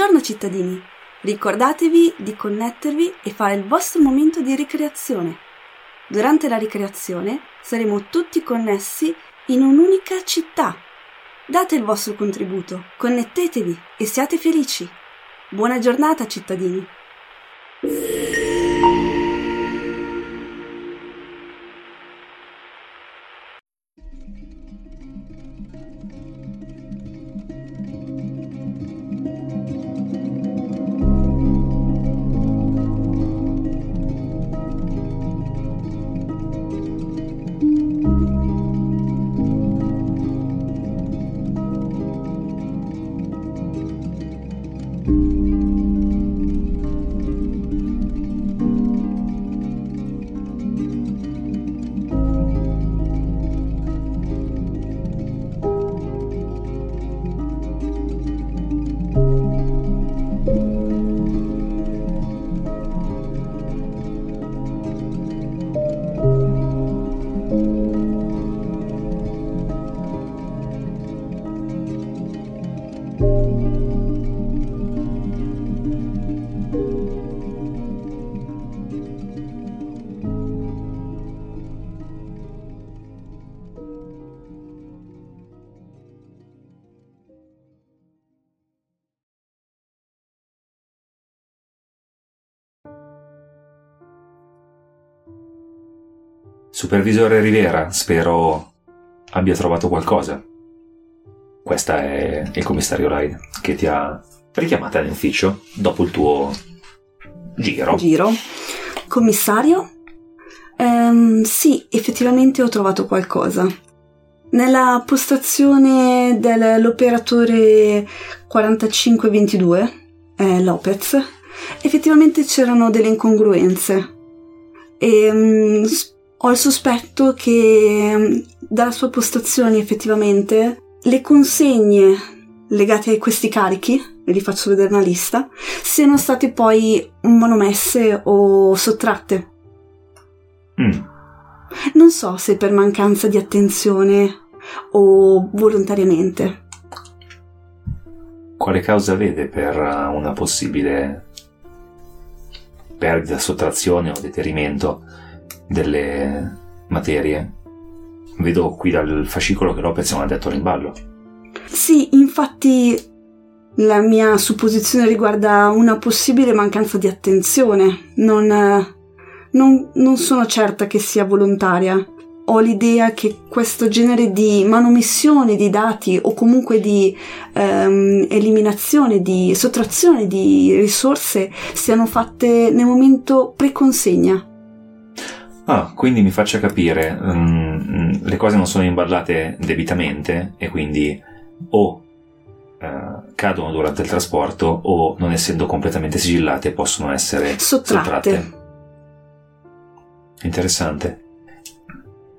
Buongiorno cittadini, ricordatevi di connettervi e fare il vostro momento di ricreazione. Durante la ricreazione saremo tutti connessi in un'unica città. Date il vostro contributo, connettetevi e siate felici. Buona giornata cittadini. Supervisore Rivera, spero abbia trovato qualcosa. Questa è il commissario Rai che ti ha richiamata in ufficio dopo il tuo giro. Giro. Commissario? Ehm, sì, effettivamente ho trovato qualcosa. Nella postazione dell'operatore 4522, eh, Lopez, effettivamente c'erano delle incongruenze. E s- ho il sospetto che mm, dalla sua postazione effettivamente le consegne legate a questi carichi, ve li faccio vedere una lista, siano state poi manomesse o sottratte. Mm, Non so se per mancanza di attenzione o volontariamente. Quale causa vede per uh, una possibile perdita, sottrazione o deterimento delle materie? Vedo qui dal fascicolo che Lopez non ha detto rimballo. Sì, infatti la mia supposizione riguarda una possibile mancanza di attenzione. Non, non, non sono certa che sia volontaria. Ho l'idea che questo genere di manomissione di dati o comunque di ehm, eliminazione, di sottrazione di risorse siano fatte nel momento pre-consegna. Ah, quindi mi faccia capire, mm, le cose non sono imballate debitamente e quindi o eh, cadono durante il trasporto o non essendo completamente sigillate possono essere Sottratte. Interessante.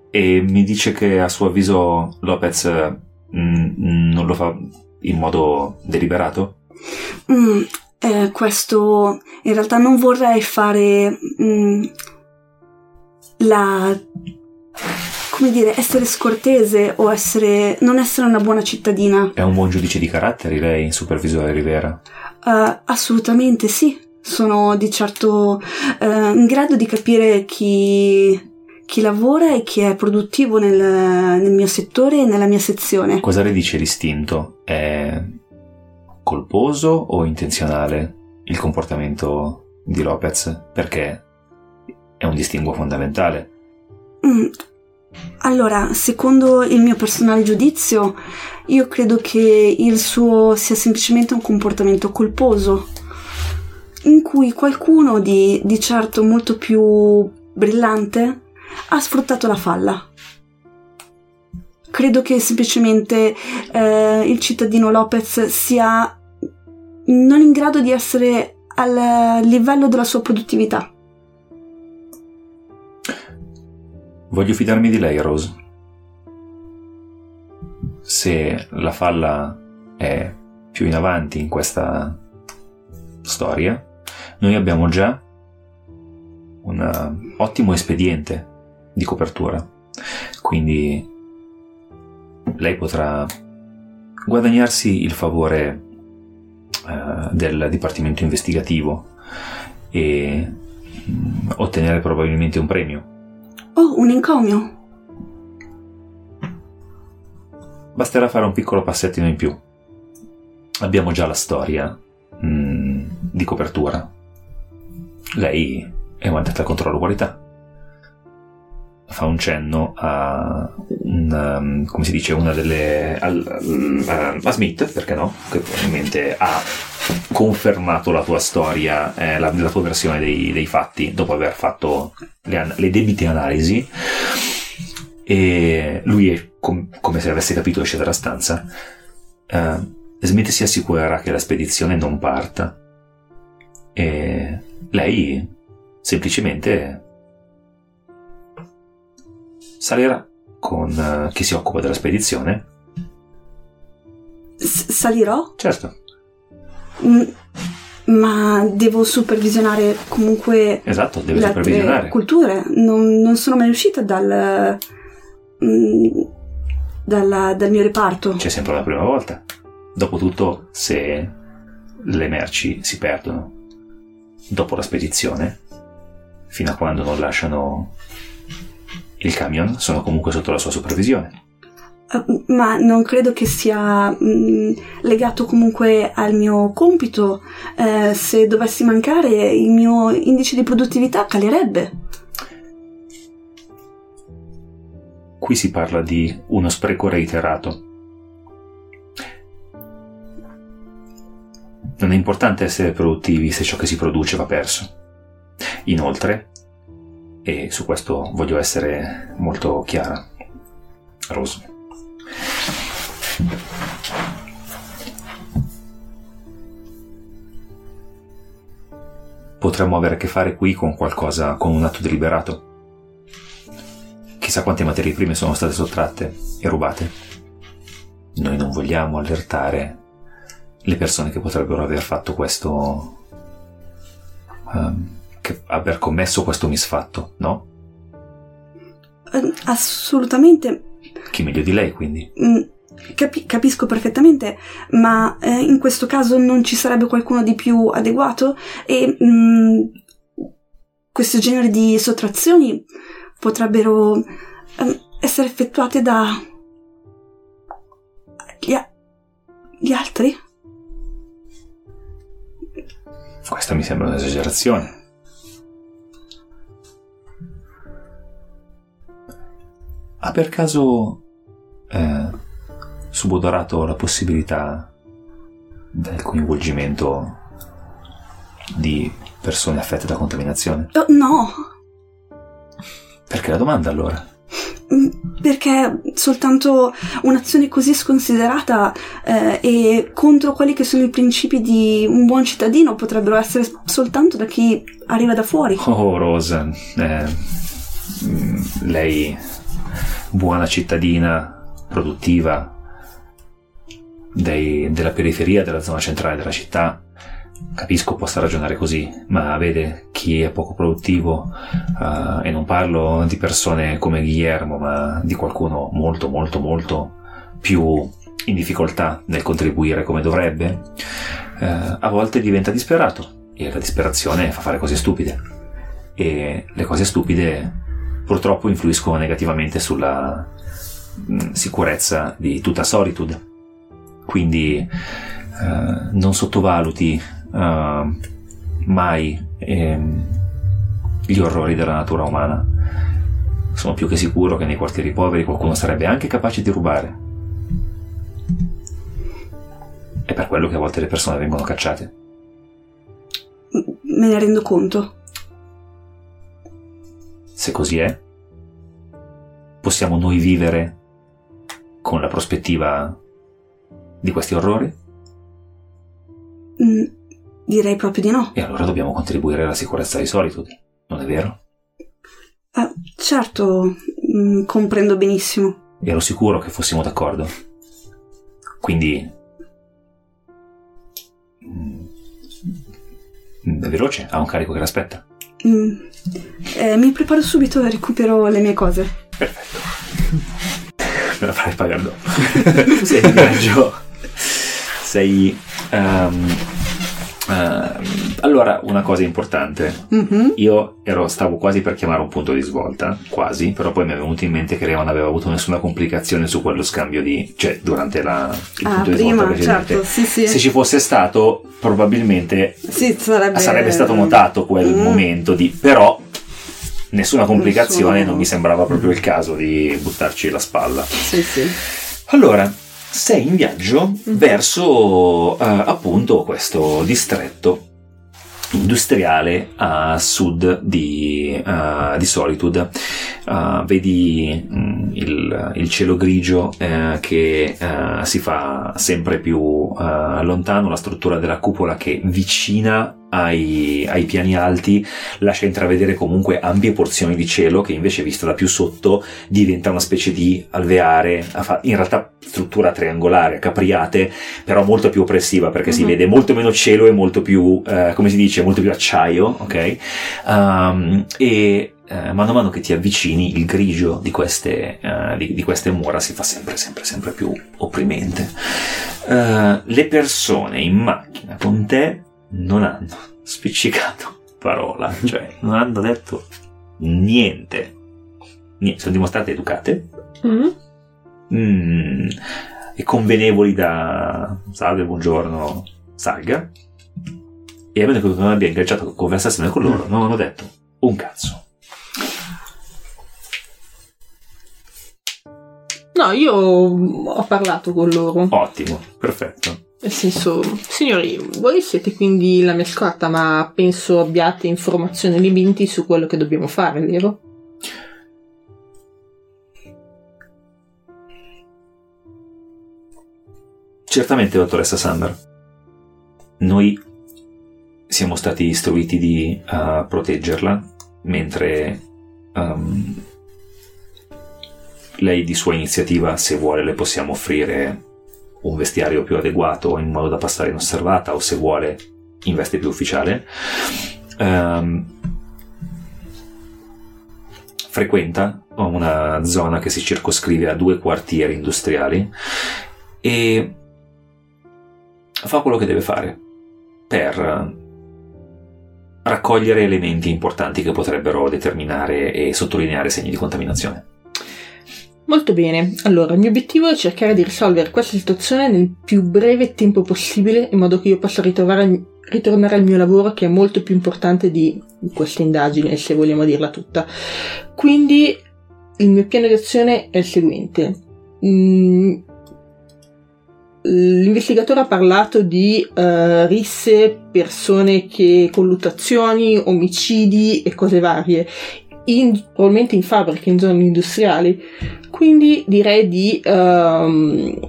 E mi dice che a suo avviso Lopez mm, non lo fa in modo deliberato? Mm, eh, questo in realtà non vorrei fare mm, la come dire essere scortese o essere non essere una buona cittadina È un buon giudice di caratteri lei, supervisore Rivera? Eh, assolutamente sì sono di certo eh, in grado di capire chi chi lavora e chi è produttivo nel, nel mio settore e nella mia sezione Cosa le dice l'istinto? È colposo o intenzionale il comportamento di Lopez? Perché è un distinguo fondamentale. Mm. Allora, secondo il mio personale giudizio, io credo che il suo sia semplicemente un comportamento colposo, in cui qualcuno di, di certo molto più brillante ha sfruttato la falla. Credo che semplicemente eh, il cittadino Lopez sia non in grado di essere al livello della sua produttività. Voglio fidarmi di lei, Rose. Se la falla è più in avanti in questa storia, noi abbiamo già un ottimo espediente di copertura. Quindi lei potrà guadagnarsi il favore eh, del dipartimento investigativo e mm, ottenere probabilmente un premio. Oh, un encomio. Basterà fare un piccolo passettino in più. Abbiamo già la storia mm, di copertura. Lei è mandata al controllo qualità. Fa un cenno a, un, um, dice, una delle. Al, a, a Smith, perché no? Che probabilmente ha confermato la tua storia, eh, la, la, tua versione dei, dei, fatti dopo aver fatto le, le debite analisi. E lui, è com- come se avesse capito, esce dalla stanza. Uh, Smith si assicurerà che la spedizione non parta. E lei semplicemente salirà con uh, chi si occupa della spedizione. S- salirò? Certo. Mm, ma devo supervisionare comunque. Esatto, devi supervisionare. culture. Non, non, sono mai uscita dal, mm, dal, dal mio reparto. C'è sempre la prima volta. Dopotutto, se le merci si perdono dopo la spedizione, fino a quando non lasciano il camion, sono comunque sotto la sua supervisione. Uh, ma non credo che sia mh, mm, legato comunque al mio compito. Uh, se dovessi mancare, il mio indice di produttività calerebbe. Qui si parla di uno spreco reiterato Non è importante essere produttivi se ciò che si produce va perso. Inoltre, e su questo voglio essere molto chiara, Rose, potremmo avere a che fare qui con qualcosa, con un atto deliberato. Chissà quante materie prime sono state sottratte e rubate. Noi non vogliamo allertare le persone che potrebbero aver fatto questo, um, che aver commesso questo misfatto, no? Uh, assolutamente. Chi meglio di lei, quindi? Mm, capi- capisco perfettamente, ma eh, in questo caso non ci sarebbe qualcuno di più adeguato e mm, questo genere di sottrazioni potrebbero eh, essere effettuate da gli, a- gli altri? Questa mi sembra un'esagerazione. Ha per caso eh, subodorato la possibilità del coinvolgimento di persone affette da contaminazione? Oh, no. Perché la domanda allora? perché soltanto un'azione così sconsiderata eh, e contro quelli che sono i principi di un buon cittadino potrebbero essere soltanto da chi arriva da fuori. Oh, Rosa, eh, mm, lei, buona cittadina, produttiva, dei, della periferia della zona centrale della città, Capisco possa ragionare così, ma vede chi è poco produttivo, uh, e non parlo di persone come Guillermo, ma di qualcuno molto, molto, molto più in difficoltà nel contribuire come dovrebbe, uh, a volte diventa disperato e la disperazione fa fare cose stupide. E le cose stupide purtroppo influiscono negativamente sulla mm, sicurezza di tutta solitude. Quindi uh, non sottovaluti uh, mai ehm, gli orrori della natura umana. Sono più che sicuro che nei quartieri poveri qualcuno sarebbe anche capace di rubare. È per quello che a volte le persone vengono cacciate. Me ne rendo conto. Se così è, possiamo noi vivere con la prospettiva di questi orrori? Mm, Direi proprio di no. E allora dobbiamo contribuire alla sicurezza di Solitude, non è vero? Ah, certo, mm, comprendo benissimo. Ero sicuro che fossimo d'accordo. Quindi... Mm, è veloce, ha un carico che l'aspetta. Mm, eh, mi preparo subito e recupero le mie cose. Perfetto. Me la farai pagare dopo. Sei in viaggio. Sei Ehm, ehm, allora, una cosa importante. Mhm. Io ero, stavo quasi per chiamare un punto di svolta, quasi, però poi mi è venuto in mente che lei non aveva avuto nessuna complicazione su quello scambio di... cioè durante la, il Ah, punto di svolta prima, precedente. certo, sì, sì. Se ci fosse stato, probabilmente Sì, sarebbe... sarebbe stato notato quel Mm. momento di... però nessuna complicazione, Nessuno. non mi sembrava proprio il caso di buttarci la spalla. Sì, sì. Allora, sei in viaggio Mhm. verso eh, appunto questo distretto industriale a sud di, eh, di Solitude. Eh, vedi mm, il, il cielo grigio eh, che eh, si fa sempre più eh, lontano, la struttura della cupola che vicina ai, ai piani alti lascia intravedere comunque ampie porzioni di cielo che invece vista da più sotto diventa una specie di alveare, in realtà struttura triangolare, capriate, però molto più oppressiva perché si Mhm. vede molto meno cielo e molto più, eh, come si dice, molto più acciaio, ok? Um, e eh, mano a mano che ti avvicini il grigio di queste, eh, di, di queste mura si fa sempre, sempre, sempre più opprimente. Eh, le persone in macchina con te non hanno spiccicato parola, cioè non hanno detto niente. Niente, sono dimostrate educate, Mm. mm, e convenevoli da salve, buongiorno, salga. E a meno che non abbia ingaggiato conversazione con loro, non hanno detto un cazzo. No, io ho parlato con loro. Ottimo, perfetto. Nel senso, signori, voi siete quindi la mia scorta, ma penso abbiate informazioni limiti su quello che dobbiamo fare, vero? Certamente, dottoressa Summer. Noi siamo stati istruiti di eh, proteggerla, mentre ehm, lei di sua iniziativa, se vuole, le possiamo offrire un vestiario più adeguato in modo da passare inosservata o se vuole in veste più ufficiale. Ehm, frequenta una zona che si circoscrive a due quartieri industriali e fa quello che deve fare per raccogliere elementi importanti che potrebbero determinare e sottolineare segni di contaminazione. Molto bene, allora il mio obiettivo è cercare di risolvere questa situazione nel più breve tempo possibile in modo che io possa ritrovare- ritornare al mio lavoro che è molto più importante di questa indagine, se vogliamo dirla tutta. Quindi il mio piano di azione è il seguente. Mm, L'investigatore ha parlato di eh, risse, persone che colluttazioni, omicidi e cose varie, in- probabilmente in fabbriche, in zone industriali. Quindi direi di ehm,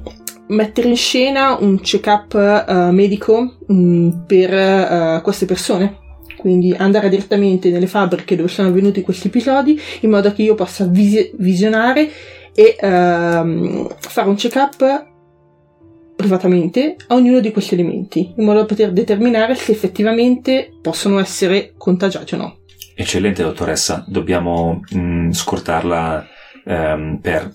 mettere in scena un check-up eh, medico mm, per eh, queste persone. Quindi andare direttamente nelle fabbriche dove sono avvenuti questi episodi in modo che io possa visi- visionare e ehm, fare un check-up privatamente a ognuno di questi elementi in modo da poter determinare se effettivamente possono essere contagiati o no. Eccellente dottoressa, dobbiamo mm, scortarla ehm, per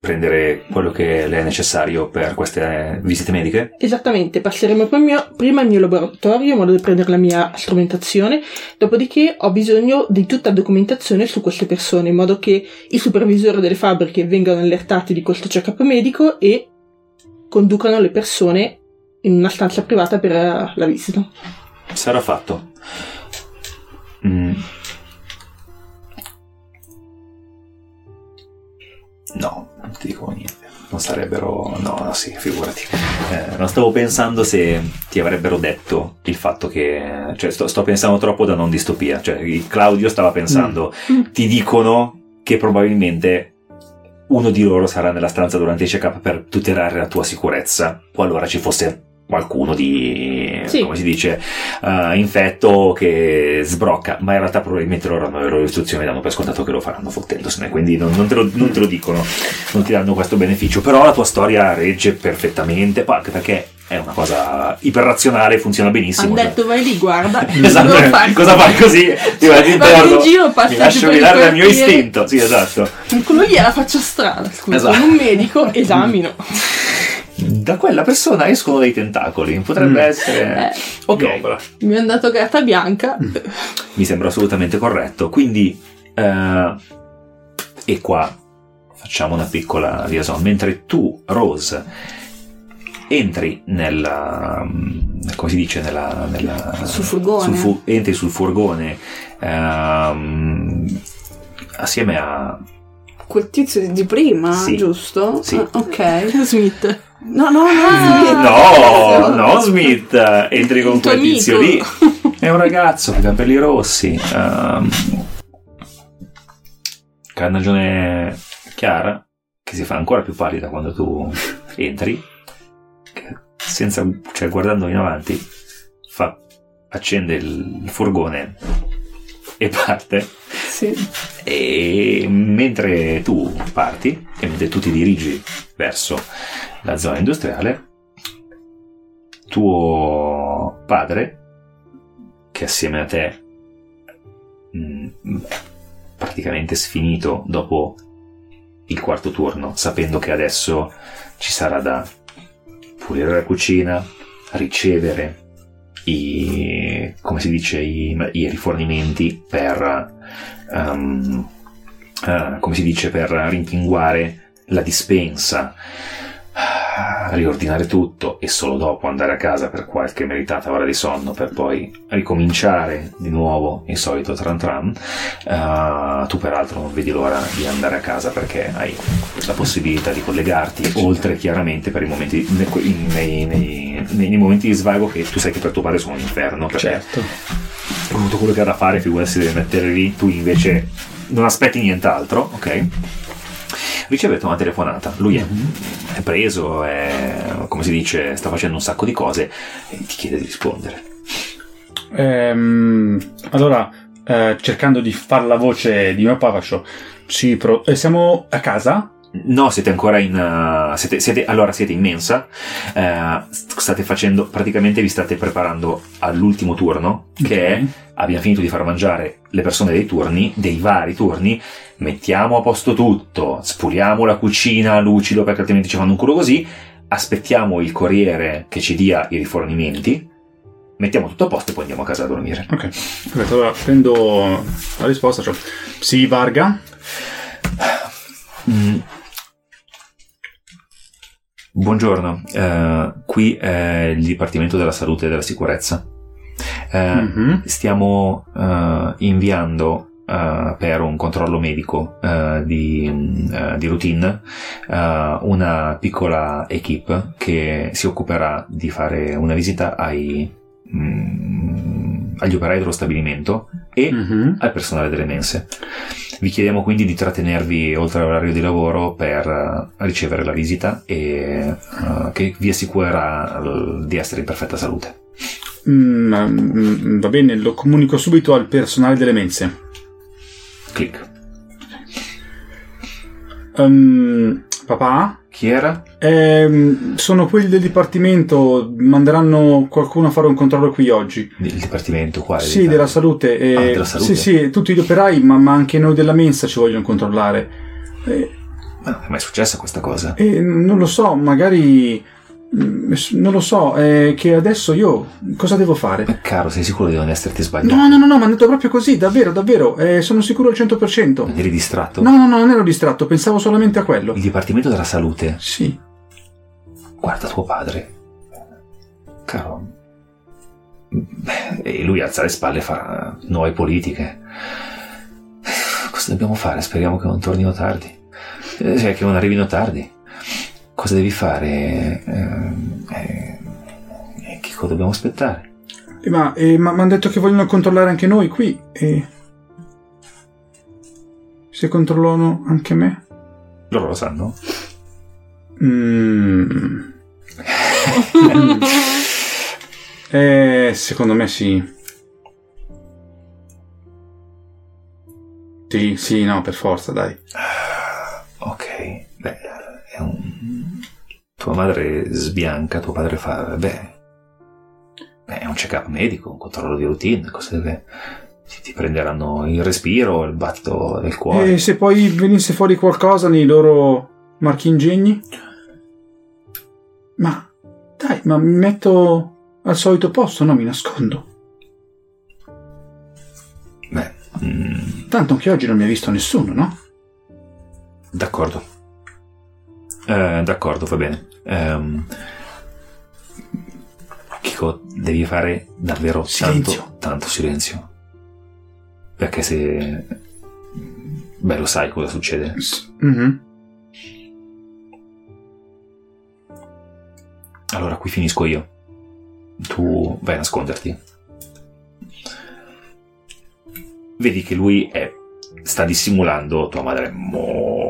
prendere quello che le è necessario per queste visite mediche? Esattamente, passeremo prima, prima al mio laboratorio in modo da prendere la mia strumentazione, dopodiché ho bisogno di tutta documentazione su queste persone in modo che i supervisori delle fabbriche vengano allertati di questo check-up medico e conducano le persone in una stanza privata per eh, la visita. Sarà fatto. Mm. No, non ti dico niente. Non sarebbero. No, no, sì, figurati. Eh, non stavo pensando se ti avrebbero detto il fatto che. Cioè, sto, sto pensando troppo da non distopia. Cioè, il Claudio stava pensando. Mm. Ti dicono che probabilmente uno di loro sarà nella stanza durante i check-up per tutelare la tua sicurezza. Qualora ci fosse qualcuno di, Sì. come si dice, eh, infetto che sbrocca, ma in realtà probabilmente loro hanno le loro istruzioni e danno per scontato che lo faranno fottendosene, quindi non, non te lo, non te lo dicono, non ti danno questo beneficio, però la tua storia regge perfettamente, anche perché è una cosa iperrazionale, funziona benissimo. Hanno cioè. detto vai lì, guarda. Esatto, fare cosa fai così? Ti vai in giro, mi lascio guidare dal mio istinto, sì esatto. Quello lì è la faccia strana, scusa, Esatto. un medico, esamino. Da quella persona escono dei tentacoli. Potrebbe Mm. essere. Eh, Ok, Globola. mi hanno dato carta bianca. mi sembra assolutamente corretto. Quindi, eh, e qua facciamo una piccola liaison. Mentre tu, Rose, entri nella. come si dice? Nella. nella Sul furgone. sul fu- entri sul furgone ehm, assieme a. Quel tizio di- di prima, Sì. giusto? Sì. Ah, ok. Smith. No, no, no. No, no, Smith, entri con quel tizio lì. È un ragazzo con i capelli rossi. ehm, carnagione chiara, che si fa ancora più pallida quando tu entri. che Senza, cioè, guardando in avanti, fa, accende il furgone e parte. Sì. E mentre tu parti, e mentre tu ti dirigi verso la zona industriale, tuo padre, che assieme a te, mh, praticamente sfinito dopo il quarto turno, sapendo che adesso ci sarà da pulire la cucina, ricevere i, come si dice, i, i rifornimenti per, ehm, eh, come si dice, per rimpinguare la dispensa, riordinare tutto e solo dopo andare a casa per qualche meritata ora di sonno per poi ricominciare di nuovo il solito tran tran. Eh, tu peraltro non vedi l'ora di andare a casa perché hai la possibilità di collegarti, oltre chiaramente per i momenti nei, nei- nei- nei momenti di svago che tu sai che per tuo padre sono un inferno Certo. Tutto quello che ha da fare, figurati se deve mettere lì, tu invece non aspetti nient'altro, ok? Ricevete una telefonata, lui è, è preso, è, come si dice, sta facendo un sacco di cose e ti chiede di rispondere. Ehm, allora, eh, cercando di fare la voce di mio papà, faccio. Sì, però. eh, siamo a casa? No, siete ancora in. uh, siete, siete- allora siete in mensa. eh, state facendo. Praticamente vi state preparando all'ultimo turno. Che è. Abbiamo finito di far mangiare le persone dei turni, dei vari turni. Mettiamo a posto tutto. Spuliamo la cucina lucido perché altrimenti ci fanno un culo così. Aspettiamo il corriere che ci dia i rifornimenti. Mettiamo tutto a posto e poi andiamo a casa a dormire. Ok. Allora prendo la risposta. Cioè, sì, Varga. Buongiorno, eh, qui è il Dipartimento della Salute e della Sicurezza. Eh, Mhm. Stiamo eh, inviando eh, per un controllo medico eh, di, eh, di routine una piccola equipe che si occuperà di fare una visita ai, mm, agli operai dello stabilimento e Mhm. al personale delle mense. Vi chiediamo quindi di trattenervi oltre all'orario di lavoro per eh, ricevere la visita e eh, che vi assicurerà eh, di essere in perfetta salute. Mm, mm, va bene, lo comunico subito al personale delle mense. Clic. Ehm, papà? Chi era? Ehm, sono quelli del dipartimento, manderanno qualcuno a fare un controllo qui oggi. Il dipartimento quale? Sì, della salute. eh, Ah, della salute. Sì, sì, tutti gli operai, ma, ma anche noi della mensa ci vogliono controllare. Eh, Ma non è mai successa questa cosa? eh, non lo so, magari... mm, Non lo so, è che adesso io cosa devo fare? Ma caro, sei sicuro di non esserti sbagliato? No, no, no, no, mi hanno detto proprio così, davvero, davvero, eh, sono sicuro al 100%. Non eri distratto? No, no, no, non ero distratto, pensavo solamente a quello. Il dipartimento della salute? Sì. Guarda tuo padre. Caro. E lui alza le spalle e fa nuove politiche. Cosa dobbiamo fare? Speriamo che non tornino tardi. Eh, Cioè, che non arrivino tardi. Cosa devi fare? Eh, eh, eh, che cosa dobbiamo aspettare? Eh, Ma mi hanno detto che vogliono controllare anche noi qui. E... Se controllano anche me? Loro lo sanno? Mm. eh, secondo me sì. Sì, sì, no, per forza, dai. Madre sbianca, tuo padre fa... Beh, beh, è un check-up medico, un controllo di routine, cosa deve... Ti, prenderanno il respiro, il battito del cuore. E se poi venisse fuori qualcosa nei loro marchi ingegni? Ma dai, ma mi metto al solito posto, no? Mi nascondo. Beh, mm, Tanto anche oggi non mi ha visto nessuno, no? d'accordo. Eh, d'accordo, va bene. Ehm, Kiko, devi fare davvero Silenzio. tanto, tanto silenzio. Perché se... Beh, lo sai cosa succede. Mhm. Allora, qui finisco io. Tu vai a nasconderti. Vedi che lui è, sta dissimulando. Tua madre molto.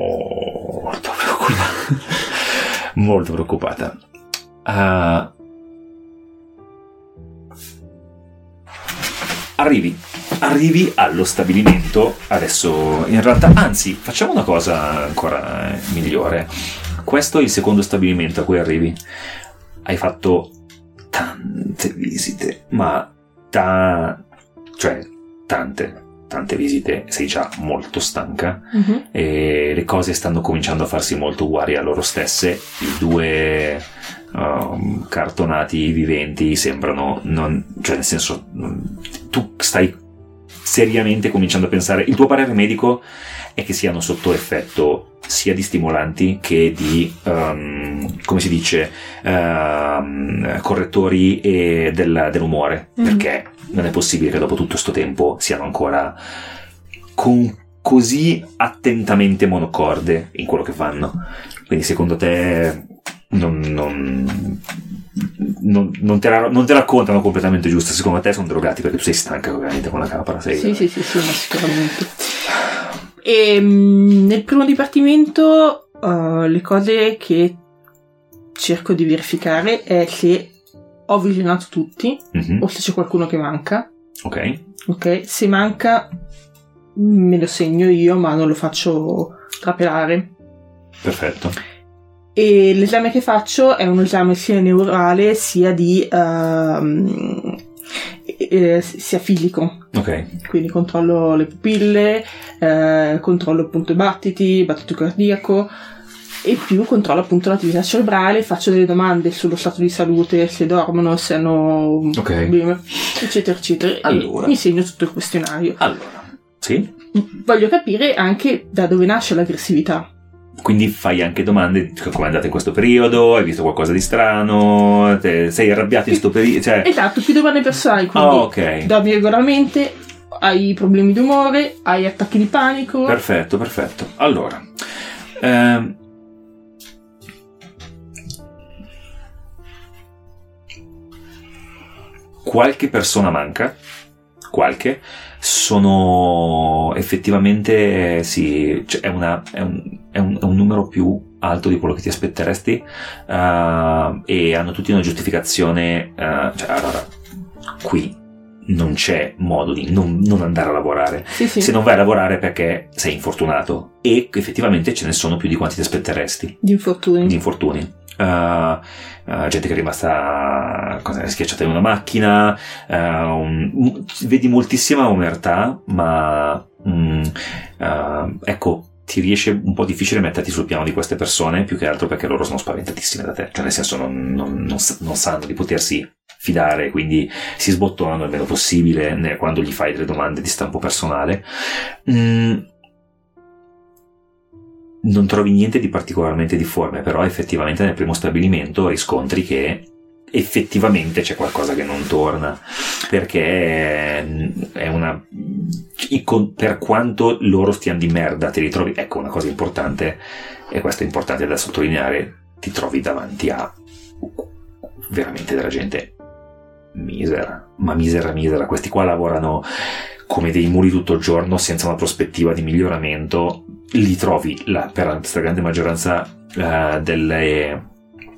Molto preoccupata. Ah, arrivi. Arrivi allo stabilimento. Adesso, in realtà, anzi, facciamo una cosa ancora eh, migliore. Questo è il secondo stabilimento a cui arrivi hai fatto tante visite, ma ta- cioè tante, tante visite, sei già molto stanca Mhm. e le cose stanno cominciando a farsi molto uguali a loro stesse. I due um, cartonati viventi sembrano non, cioè nel senso tu stai seriamente cominciando a pensare. Il tuo parere medico è che siano sotto effetto sia di stimolanti che di um, come si dice ehm, correttori e del- dell'umore. Mhm. perché non è possibile che dopo tutto questo tempo siano ancora con così attentamente monocorde in quello che fanno. Quindi secondo te non, non, non- non te la, non te la raccontano completamente giusta secondo te sono drogati perché tu sei stanca ovviamente con la capra sei Sì, sì, sì, sì, ma sicuramente. E, mm, nel primo dipartimento uh, le cose che cerco di verificare è se ho visionato tutti Mhm, o se c'è qualcuno che manca. ok Ok, se manca me lo segno io, ma non lo faccio trapelare. perfetto E l'esame che faccio è un esame sia neurale sia di ehm, eh, sia fisico. ok Quindi controllo le pupille, eh, controllo appunto i battiti, battito cardiaco e più controllo appunto l'attività cerebrale, faccio delle domande sullo stato di salute, se dormono, se hanno Ok. problemi, eccetera, eccetera. Allora. E mi segno tutto il questionario. allora sì Voglio capire anche da dove nasce l'aggressività. Quindi fai anche domande come è andata in questo periodo, hai visto qualcosa di strano, te- sei arrabbiato in questo periodo, cioè... Esatto, più domande personali, quindi Ah, ok, dormi regolarmente, hai problemi di umore, hai attacchi di panico. perfetto, perfetto. Allora, ehm, qualche persona manca, qualche, sono effettivamente, eh, sì, cioè, è, una- è un, è un- è un numero più alto di quello che ti aspetteresti eh, e hanno tutti una giustificazione, eh, cioè allora, qui non c'è modo di non, non andare a lavorare. Sì, sì, Se non vai a lavorare perché sei infortunato e effettivamente ce ne sono più di quanti ti aspetteresti di infortuni. di infortuni. Uh, uh, gente che è rimasta cosa, schiacciata in una macchina, uh, un- m- vedi moltissima omertà, ma uh, ecco, ti riesce un po' difficile metterti sul piano di queste persone, più che altro perché loro sono spaventatissime da te, cioè nel senso non, non- non non sanno di potersi fidare, quindi si sbottonano il meno possibile quando gli fai delle domande di stampo personale. Mm, non trovi niente di particolarmente difforme, però effettivamente nel primo stabilimento riscontri che effettivamente c'è qualcosa che non torna perché è una i con- per quanto loro stiano di merda te li trovi ecco una cosa importante e questo è importante da sottolineare ti trovi davanti a veramente della gente misera ma misera misera questi qua lavorano come dei muri tutto il giorno senza una prospettiva di miglioramento li trovi la, per la stragrande maggioranza eh, delle,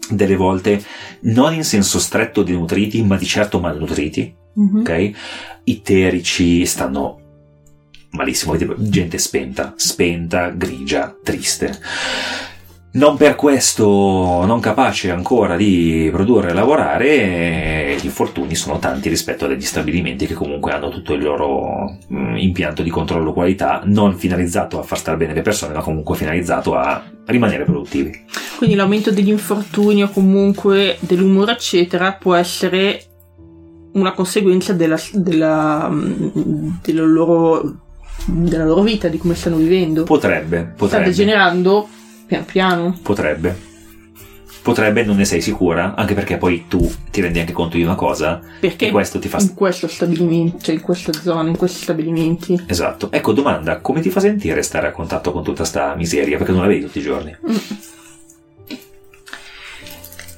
delle volte non in senso stretto denutriti ma di certo malnutriti Mhm. ok? I terici stanno malissimo, vedete, gente spenta, spenta, grigia, triste. non per questo non capace ancora di produrre e lavorare, gli infortuni sono tanti rispetto agli stabilimenti che comunque hanno tutto il loro mm, impianto di controllo qualità, non finalizzato a far stare bene le persone, ma comunque finalizzato a rimanere produttivi. Quindi l'aumento degli infortuni o comunque dell'umore, eccetera, può essere una conseguenza della, della, mm, della loro, della loro vita, di come stanno vivendo. Potrebbe, Sta potrebbe. degenerando pian piano. Potrebbe. Potrebbe, non ne sei sicura, anche perché poi tu ti rendi anche conto di una cosa Perché questo ti fa... in questo stabilimento, cioè in questa zona, in questi stabilimenti. Esatto. Ecco, domanda, come ti fa sentire stare a contatto con tutta sta miseria? Perché non la vedi tutti i giorni. Mm.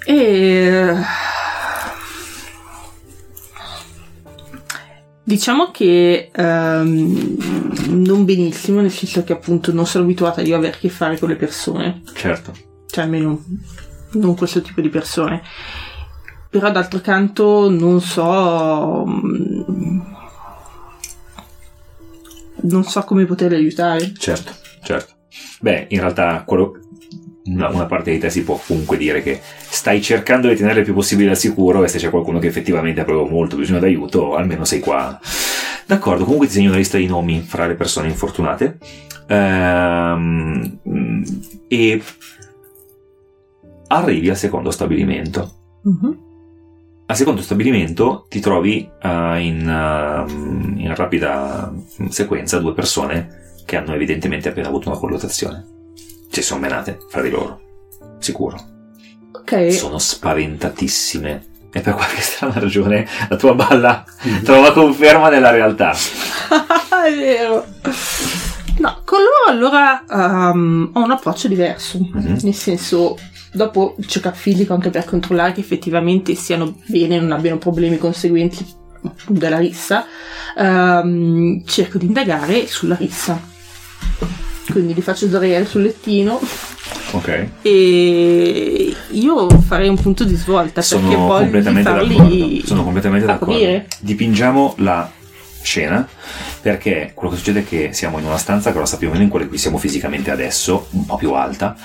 E diciamo che ehm, non benissimo, nel senso che appunto non sono abituata io a avere a che fare con le persone, Certo. cioè almeno non questo tipo di persone. Però d'altro canto non so mm, non so come poterli aiutare. Certo, certo. Beh, in realtà quello- una, una parte di te si può comunque dire che stai cercando di tenere il più possibile al sicuro e se c'è qualcuno che effettivamente ha proprio molto bisogno d'aiuto, almeno sei qua. D'accordo, comunque ti segno una lista di nomi fra le persone infortunate. Ehm, e arrivi al secondo stabilimento. Mhm. Al secondo stabilimento ti trovi eh, in, ehm, in rapida sequenza due persone che hanno evidentemente appena avuto una colluttazione. Ci sono menate fra di loro, sicuro. Ok. Sono spaventatissime. E per qualche strana ragione la tua balla trova conferma nella realtà. È vero. No, con loro allora ehm, ho un approccio diverso. Mhm. Nel senso, dopo il check-up fisico anche per controllare che effettivamente stiano bene, non abbiano problemi conseguenti della rissa, ehm, cerco di indagare sulla rissa. Quindi li faccio dormire sul lettino Ok. e io farei un punto di svolta perché Sono voglio completamente farli d'accordo. Sono completamente d'accordo. accudire. Dipingiamo la scena perché quello che succede è che siamo in una stanza grossa più o meno in quella in cui siamo fisicamente adesso, un po' più alta,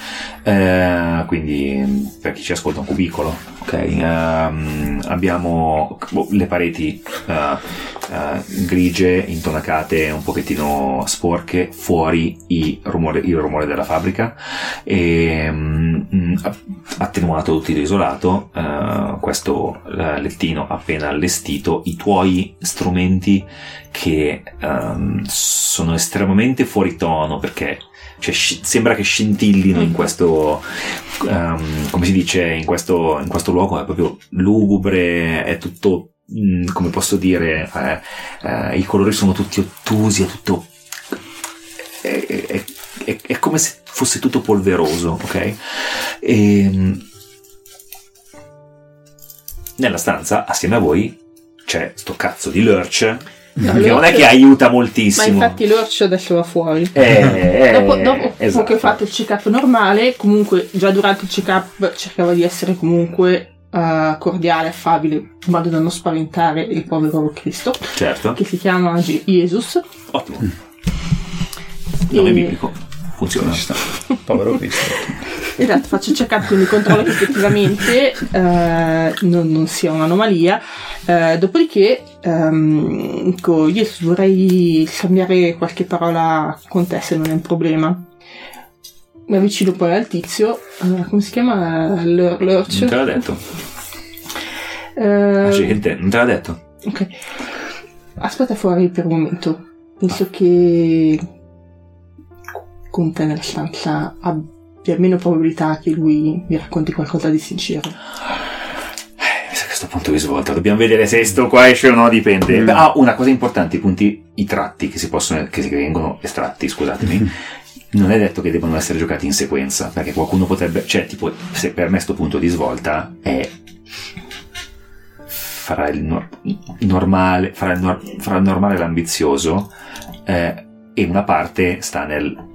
eh, quindi per chi ci ascolta un cubicolo, ok? Ehm, abbiamo boh, le pareti eh, eh, grigie, intonacate, un pochettino sporche, fuori rumore- il rumore della fabbrica e mm, attenuato tutto isolato, eh, questo lettino appena allestito, i tuoi strumenti che ehm, sono estremamente fuori tono perché cioè, sci- sembra che scintillino in questo ehm, come si dice in questo, in questo luogo è proprio lugubre è tutto mm, come posso dire eh, eh, i colori sono tutti ottusi è tutto è, è- è- è come se fosse tutto polveroso ok? E nella stanza assieme a voi c'è sto cazzo di lurch No, che non è che aiuta Ma moltissimo infatti l'orcio adesso va fuori. Eh, eh, dopo dopo esatto. che ho fatto il check-up normale, comunque già durante il check-up cercavo di essere comunque eh, cordiale, affabile, in modo da non spaventare il povero Cristo, certo che si chiama Ge- Jesus. ottimo nome E- biblico funziona. Povero Cristo. Esatto, faccio il check-up, quindi controllo che effettivamente eh, non, non sia un'anomalia. Eh, dopodiché, ehm, dico, io vorrei scambiare qualche parola con te se non è un problema. Mi avvicino poi al tizio, eh, come si chiama? L- Lurch? non te l'ha detto Eh, gente non te l'ha detto ok. Aspetta fuori per un momento. Penso che con te nella stanza abbia meno probabilità che lui mi racconti qualcosa di sincero. Eh, mi sa che a questo punto di svolta dobbiamo vedere se sto qua esce o no dipende Mm. ah una cosa importante i punti i tratti che si possono che si vengono estratti scusatemi non è detto che debbano essere giocati in sequenza perché qualcuno potrebbe cioè tipo se per me sto punto di svolta è fra il nor- normale fra il, nor- fra il normale e l'ambizioso eh, e una parte sta nel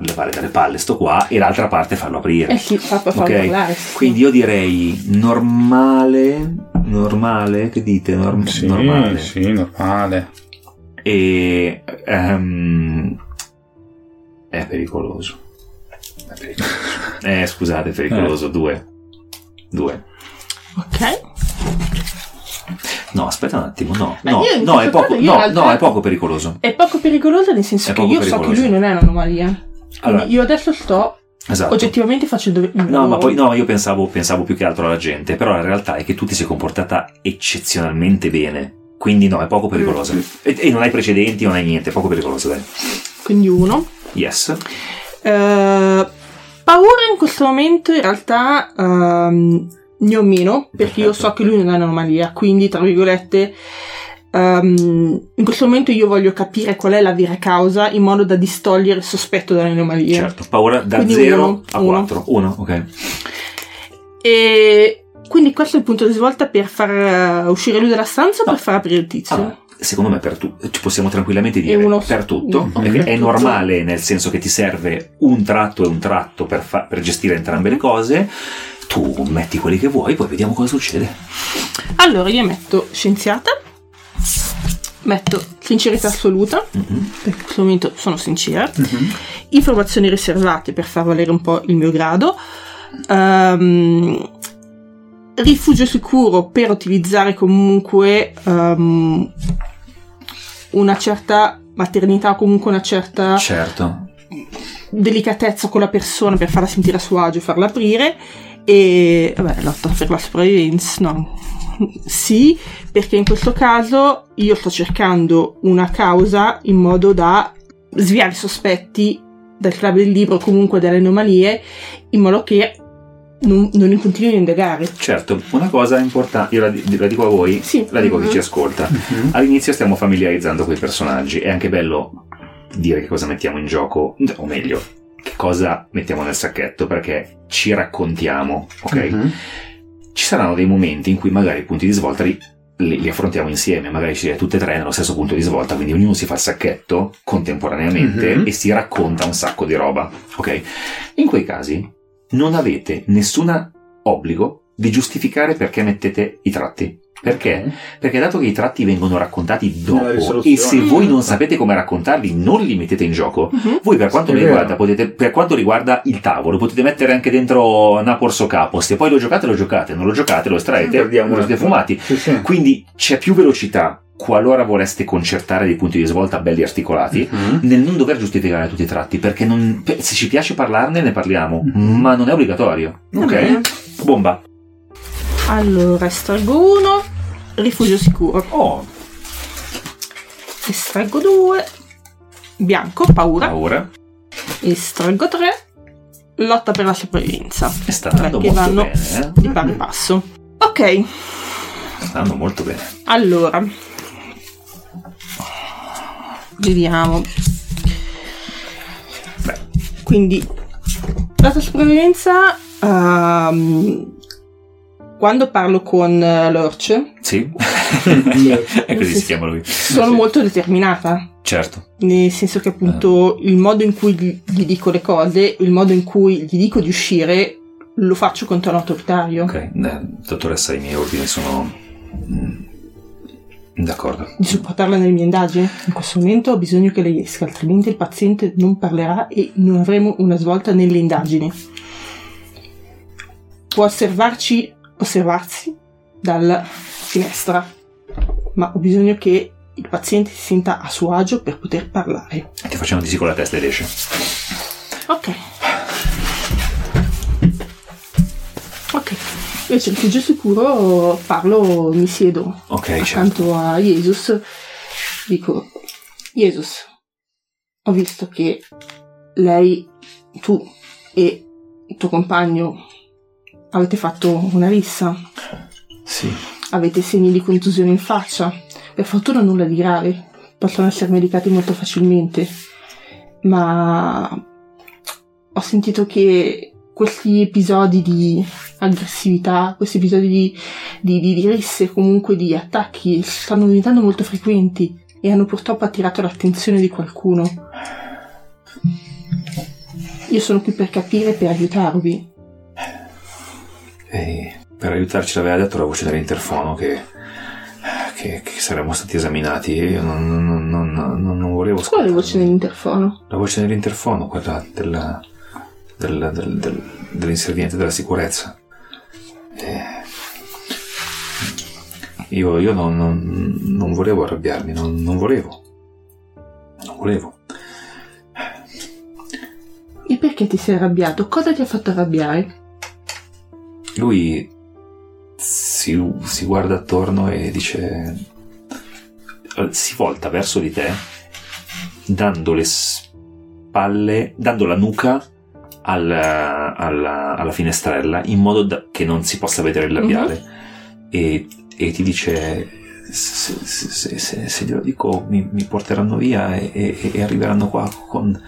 levare dalle palle sto qua e l'altra parte farlo aprire Eh sì, fa per farlo Ok, parlare. sì. quindi io direi normale, normale, che dite? Norm- Sì, normale. sì, normale. E ehm, è pericoloso. È pericoloso. Eh, scusate, è pericoloso. Due. Due. Ok. No, aspetta un attimo. No, no, no, è poco, no, realtà- no, è poco pericoloso. È poco pericoloso nel senso È che io so che pericoloso. lui non è un'anomalia. Allora- io adesso sto Esatto. oggettivamente facendo No, ma poi no, io pensavo, pensavo più che altro alla gente, però la realtà è che tu ti sei comportata eccezionalmente bene. Quindi no, è poco pericoloso. E, e non hai precedenti, non hai niente, è poco pericoloso, dai. Quindi uno. Yes. Eh, paura in questo momento in realtà ehm, ne ho meno perché io Perfetto. so che lui non è un'anomalia, quindi tra virgolette ehm, in questo momento io voglio capire qual è la vera causa in modo da distogliere il sospetto dall'anomalia. Certo. Paura da Quindi 0 uno, a uno. 4. 1, ok. E quindi questo è il punto di svolta per far eh, uscire lui dalla stanza o No. per far aprire il tizio? Allora, secondo me per tutto, ci possiamo tranquillamente dire uno- per tutto, per è tutto. normale nel senso che ti serve un tratto e un tratto per, fa- per gestire entrambe le cose. Tu metti quelli che vuoi, poi vediamo cosa succede. Allora io metto scienziata, metto sincerità assoluta, Mhm. perché in questo momento sono sincera, Mhm. informazioni riservate per far valere un po' il mio grado, ehm, rifugio sicuro per utilizzare comunque ehm, una certa maternità comunque una certa Certo. delicatezza con la persona per farla sentire a suo agio e farla aprire e vabbè lotta per la sopravvivenza no sì perché in questo caso io sto cercando una causa in modo da sviare i sospetti dal club del libro o comunque dalle anomalie in modo che non, non ne continuino a indagare Certo, una cosa importante, io la, la dico a voi, Sì. la dico a chi Mhm. ci ascolta. Mhm. All'inizio stiamo familiarizzando con i personaggi, è anche bello dire che cosa mettiamo in gioco, o meglio, che cosa mettiamo nel sacchetto, perché ci raccontiamo, ok? Mhm. Ci saranno dei momenti in cui magari i punti di svolta li, li- li affrontiamo insieme, magari ci tutte e tre nello stesso punto di svolta, quindi ognuno si fa il sacchetto contemporaneamente Mhm. e si racconta un sacco di roba, ok? In quei casi non avete nessun obbligo di giustificare perché mettete i tratti. Perché? Perché dato che i tratti vengono raccontati dopo e se voi Mm. non sapete come raccontarli, non li mettete in gioco, Mhm. voi per quanto, riguarda, potete, per quanto riguarda il tavolo, potete mettere anche dentro Napors o Capos. Se poi lo giocate, lo giocate, non lo giocate, lo estraete, Perdiamo lo siete fumati. Sì, sì. Quindi c'è più velocità qualora voleste concertare dei punti di svolta belli articolati. Mhm. Nel non dover giustificare tutti i tratti, perché non- se ci piace parlarne ne parliamo, Mhm. ma non è obbligatorio. Ok? Bomba. Allora estraggo uno rifugio sicuro Oh, estraggo due bianco paura paura. Estraggo 3. Lotta per la sopravvivenza. E sta andando Perché molto vanno bene, eh? di pari passo. Ok, Sta andando molto bene. allora. Vediamo. Beh, Quindi, la sopravvivenza. ehm, quando parlo con eh, Lorch, sì. È così si chiama lui. sono Sì. molto determinata. Certo. Nel senso che appunto il modo in cui gli, gli dico le cose, il modo in cui gli dico di uscire, lo faccio con tono autoritario. Ok, eh, dottoressa, i miei ordini sono... mm, D'accordo. di supportarla nelle mie indagini. In questo momento ho bisogno che lei esca, altrimenti il paziente non parlerà e non avremo una svolta nelle indagini. Può osservarci, osservarsi dalla finestra, ma ho bisogno che il paziente si senta a suo agio per poter parlare. Ti facciamo di sì con la testa ed esce. Ok. Ok. C'è il rifugio sicuro, parlo, mi siedo Ok, certo. accanto a Jesus, dico, Jesus, ho visto che lei, tu e il tuo compagno avete fatto una rissa, Sì. avete segni di contusione in faccia, per fortuna nulla di grave, possono essere medicati molto facilmente, ma ho sentito che questi episodi di aggressività, questi episodi di, di, di, di risse, comunque di attacchi, stanno diventando molto frequenti e hanno purtroppo attirato l'attenzione di qualcuno. Io sono qui per capire e per aiutarvi. E per aiutarci l'aveva detto la voce dell'interfono che, che, che saremmo stati esaminati e io non, non, non, non, non volevo Qual è la voce dell'interfono? La voce dell'interfono, quella della... del, del, del, dell'inserviente della sicurezza. E io, io non, non, non, volevo arrabbiarmi, non, non volevo. Non volevo. E perché ti sei arrabbiato? Cosa ti ha fatto arrabbiare? Lui si, si guarda attorno e dice... Si volta verso di te, dando le spalle, dando la nuca al, alla, alla, finestrella in modo da, che non si possa vedere il labiale. Uh-huh. E, e, ti dice: se, se, se, se, glielo dico, mi, mi porteranno via e, e, e, arriveranno qua con,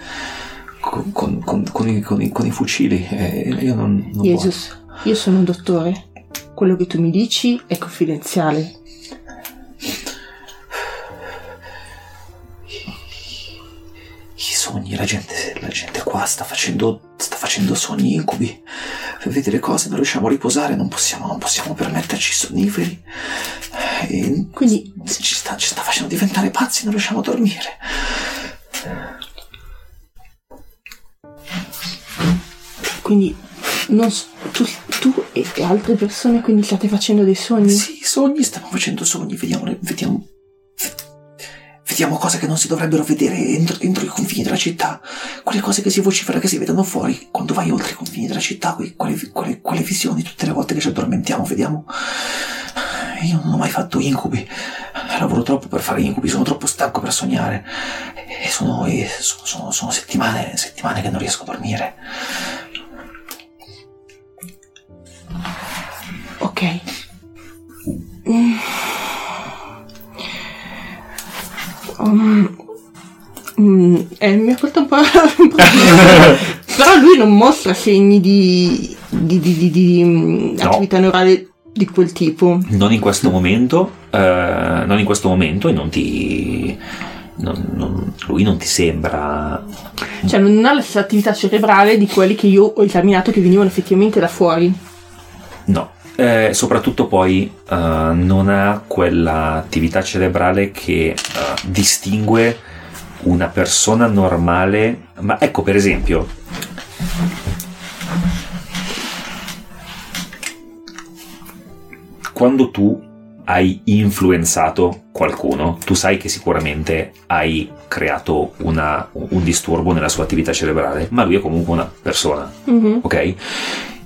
con, con, con i, i, con, i, fucili. E io non. non Jesus, io sono un dottore. Quello che tu mi dici è confidenziale. I sogni, la gente, la gente qua sta facendo, sta facendo sogni incubi. Vede le cose, non riusciamo a riposare, non possiamo, non possiamo permetterci sonniferi. E Quindi ci sta, ci sta facendo diventare pazzi, non riusciamo a dormire. Quindi non, tu, tu, e altre persone quindi state facendo dei sogni? Sì, sogni, stiamo facendo sogni, vediamo, vediamo, vediamo cose che non si dovrebbero vedere entro, entro, i confini della città, quelle cose che si vocifera che si vedono fuori, quando vai oltre i confini della città, quelle, quelle, quelle visioni tutte le volte che ci addormentiamo, vediamo. Io non ho mai fatto incubi, lavoro troppo per fare incubi, sono troppo stanco per sognare e sono, sono, sono, sono settimane, settimane che non riesco a dormire. Ok. Mm. Um, mm, eh, mi un po', un po però lui non mostra segni di, di, di, di no. attività neurale di quel tipo. Non in questo momento, eh, non in questo momento e non ti... Non, non, lui non ti sembra... Cioè non ha la stessa attività cerebrale di quelli che io ho esaminato che venivano effettivamente da fuori. No, eh, soprattutto poi uh, non ha quell'attività cerebrale che uh, distingue una persona normale. Ma ecco, per esempio, quando tu hai influenzato qualcuno, tu sai che sicuramente hai creato una, un disturbo nella sua attività cerebrale, ma lui è comunque una persona, mm-hmm. ok?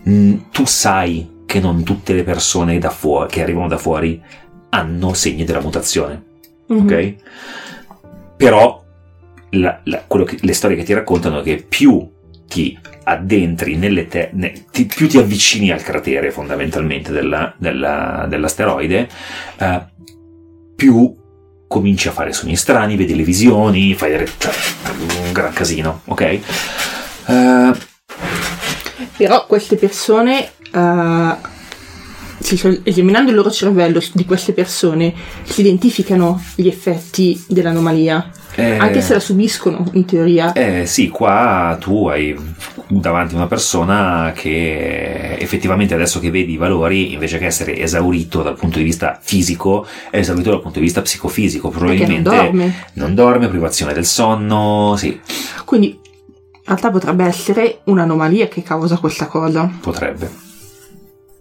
Mm, tu sai che non tutte le persone da fuori, che arrivano da fuori hanno segni della mutazione. Mm-hmm. Ok? Però la, la, che, le storie che ti raccontano è che più ti addentri nelle te, ne, ti, più ti avvicini al cratere fondamentalmente della, della, dell'asteroide, eh, più cominci a fare sogni strani, vedi le visioni, fai cioè, un gran casino, ok? Uh, Però queste persone uh, esaminando il loro cervello di queste persone si identificano gli effetti dell'anomalia. Eh, anche se la subiscono in teoria. Eh sì, qua tu hai davanti una persona che effettivamente adesso che vedi i valori, invece che essere esaurito dal punto di vista fisico, è esaurito dal punto di vista psicofisico. Probabilmente non dorme. non dorme, privazione del sonno, sì. Quindi in realtà potrebbe essere un'anomalia che causa questa cosa. Potrebbe.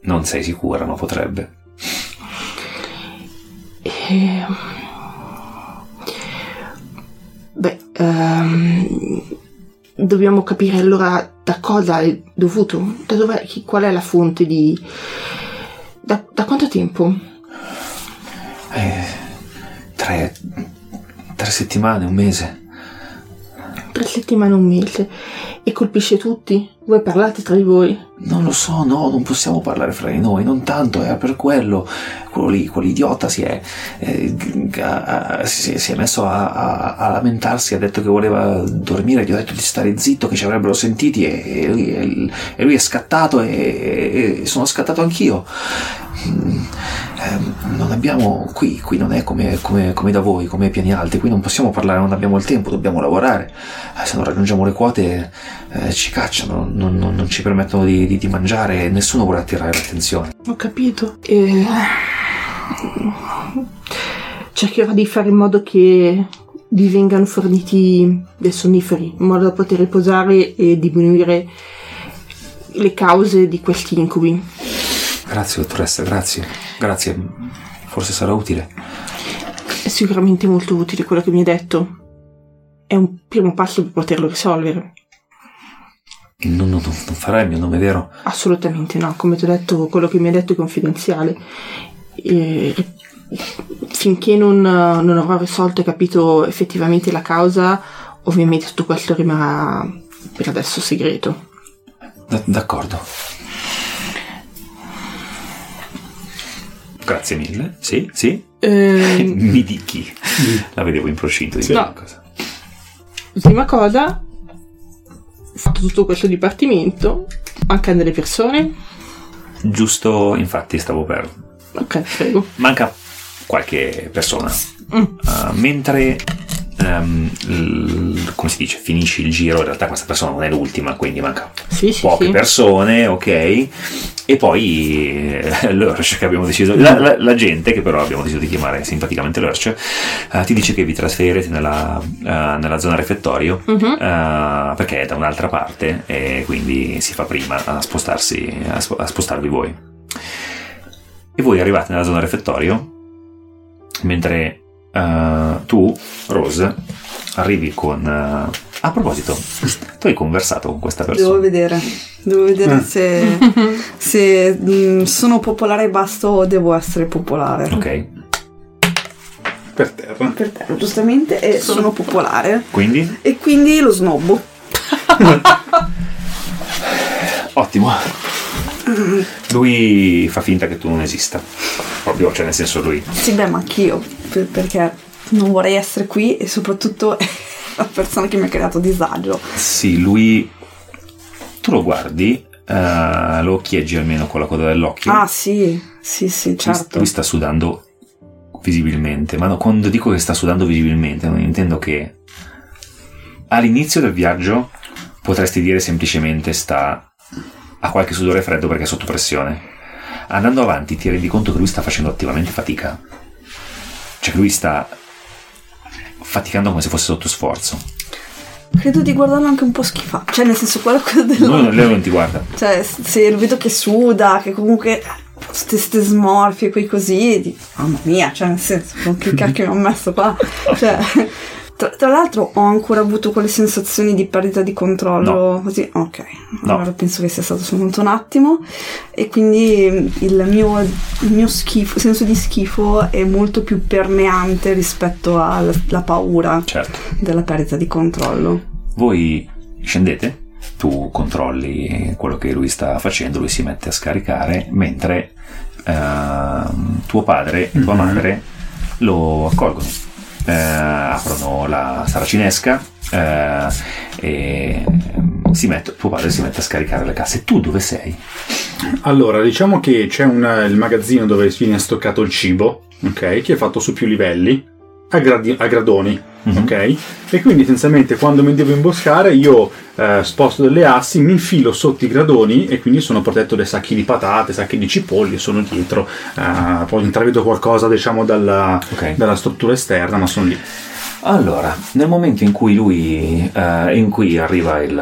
Non sei sicura, ma potrebbe. Eh, beh, um, dobbiamo capire allora da cosa è dovuto, da dove, qual è la fonte di... Da, da quanto tempo? Eh, tre, tre settimane, un mese. Tre settimane, un mese. E colpisce tutti? Voi parlate tra di voi? Non lo so, no, non possiamo parlare fra di noi, non tanto, era per quello. Quello lì, quell'idiota si è, eh, a, si, si, è messo a, a, a, lamentarsi, ha detto che voleva dormire, gli ho detto di stare zitto, che ci avrebbero sentiti e, e, lui, e lui, è scattato e, e sono scattato anch'io. Mm, eh, non abbiamo qui, qui non è come, come, come, da voi, come piani alti, qui non possiamo parlare, non abbiamo il tempo, dobbiamo lavorare. Eh, se non raggiungiamo le quote eh, ci cacciano, non, non, non, ci permettono di, di, di mangiare, nessuno vuole attirare l'attenzione. Ho capito. E... Cercherò di fare in modo che vi vengano forniti dei sonniferi, in modo da poter riposare e diminuire le cause di questi incubi. Grazie, dottoressa, grazie. Grazie. Forse sarà utile. È sicuramente molto utile quello che mi hai detto. È un primo passo per poterlo risolvere. Non, non, non farà il mio nome, vero? Assolutamente no, come ti ho detto, quello che mi hai detto è confidenziale. E finché non, non avrò risolto e capito effettivamente la causa, ovviamente tutto questo rimarrà per adesso segreto. D- d'accordo. Grazie mille. Sì, sì. Ehm, Mi dichi. La vedevo in procinto di No. cosa. Ultima cosa, tutto questo dipartimento, mancano delle persone. Giusto, infatti, stavo per. Ok, prego. Manca qualche persona. Mm. Uh, mentre. Ehm, l- come si dice? Finisci il giro. In realtà, questa persona non è l'ultima, quindi manca Sì, poche sì. persone, ok. E poi eh, l'Ursh che abbiamo deciso, la, la- la gente che però abbiamo deciso di chiamare simpaticamente l'Ursh, eh, ti dice che vi trasferirete nella, eh, nella zona refettorio Mhm. eh, perché è da un'altra parte e quindi si fa prima a spostarsi, a, sp- a spostarvi voi. E voi arrivate nella zona refettorio mentre eh, tu, Rose, arrivi con... eh, a proposito, tu hai conversato con questa Devo persona. vedere. Devo vedere Eh. se, se mm, sono popolare e basta o devo essere popolare. Ok, Per terra. Per te, giustamente, e sono popolare. quindi E quindi lo snobbo. Ottimo. Lui fa finta che tu non esista. Proprio, cioè nel senso lui. Sì, beh, ma anch'io. Per- perché non vorrei essere qui e soprattutto è la persona che mi ha creato disagio. Sì, lui. Tu lo guardi, eh, lo chieggi almeno con la coda dell'occhio. Ah, sì, sì, sì, certo. Lui sta sudando visibilmente. Ma no, quando dico che sta sudando visibilmente, non intendo che all'inizio del viaggio potresti dire semplicemente sta a qualche sudore freddo perché è sotto pressione. Andando avanti ti rendi conto che lui sta facendo attivamente fatica. Cioè lui sta faticando come se fosse sotto sforzo. Credo di guardarlo anche un po' schifa. Cioè, nel senso, quella cosa del. Lui, lei non ti guarda. Cioè, se lo vedo che suda, che comunque ste, ste smorfie, quei così, di, mamma mia, cioè nel senso, con che cacchio mi ho messo qua? Cioè, tra, tra l'altro ho ancora avuto quelle sensazioni di perdita di controllo, così, ok, No. allora penso che sia stato soltanto un attimo e quindi il mio, il mio schifo, senso di schifo è molto più permeante rispetto alla paura Certo. della perdita di controllo. Voi scendete, tu controlli quello che lui sta facendo, lui si mette a scaricare, mentre ehm, tuo padre e tua Mhm. madre lo accolgono. Eh, aprono la saracinesca eh, e si mette- tuo padre si mette a scaricare le casse. Tu dove sei? Allora, diciamo che c'è un, il magazzino dove viene stoccato il cibo, ok? Che è fatto su più livelli, a, gradi- a gradoni, Mhm. ok? E quindi essenzialmente quando mi devo imboscare io eh, sposto delle assi, mi infilo sotto i gradoni e quindi sono protetto dai sacchi di patate, sacchi di cipolle, sono dietro. Eh, poi intravedo qualcosa, diciamo, dalla, Ok. dalla struttura esterna, ma sono lì. Allora, nel momento in cui lui, eh, in cui arriva il,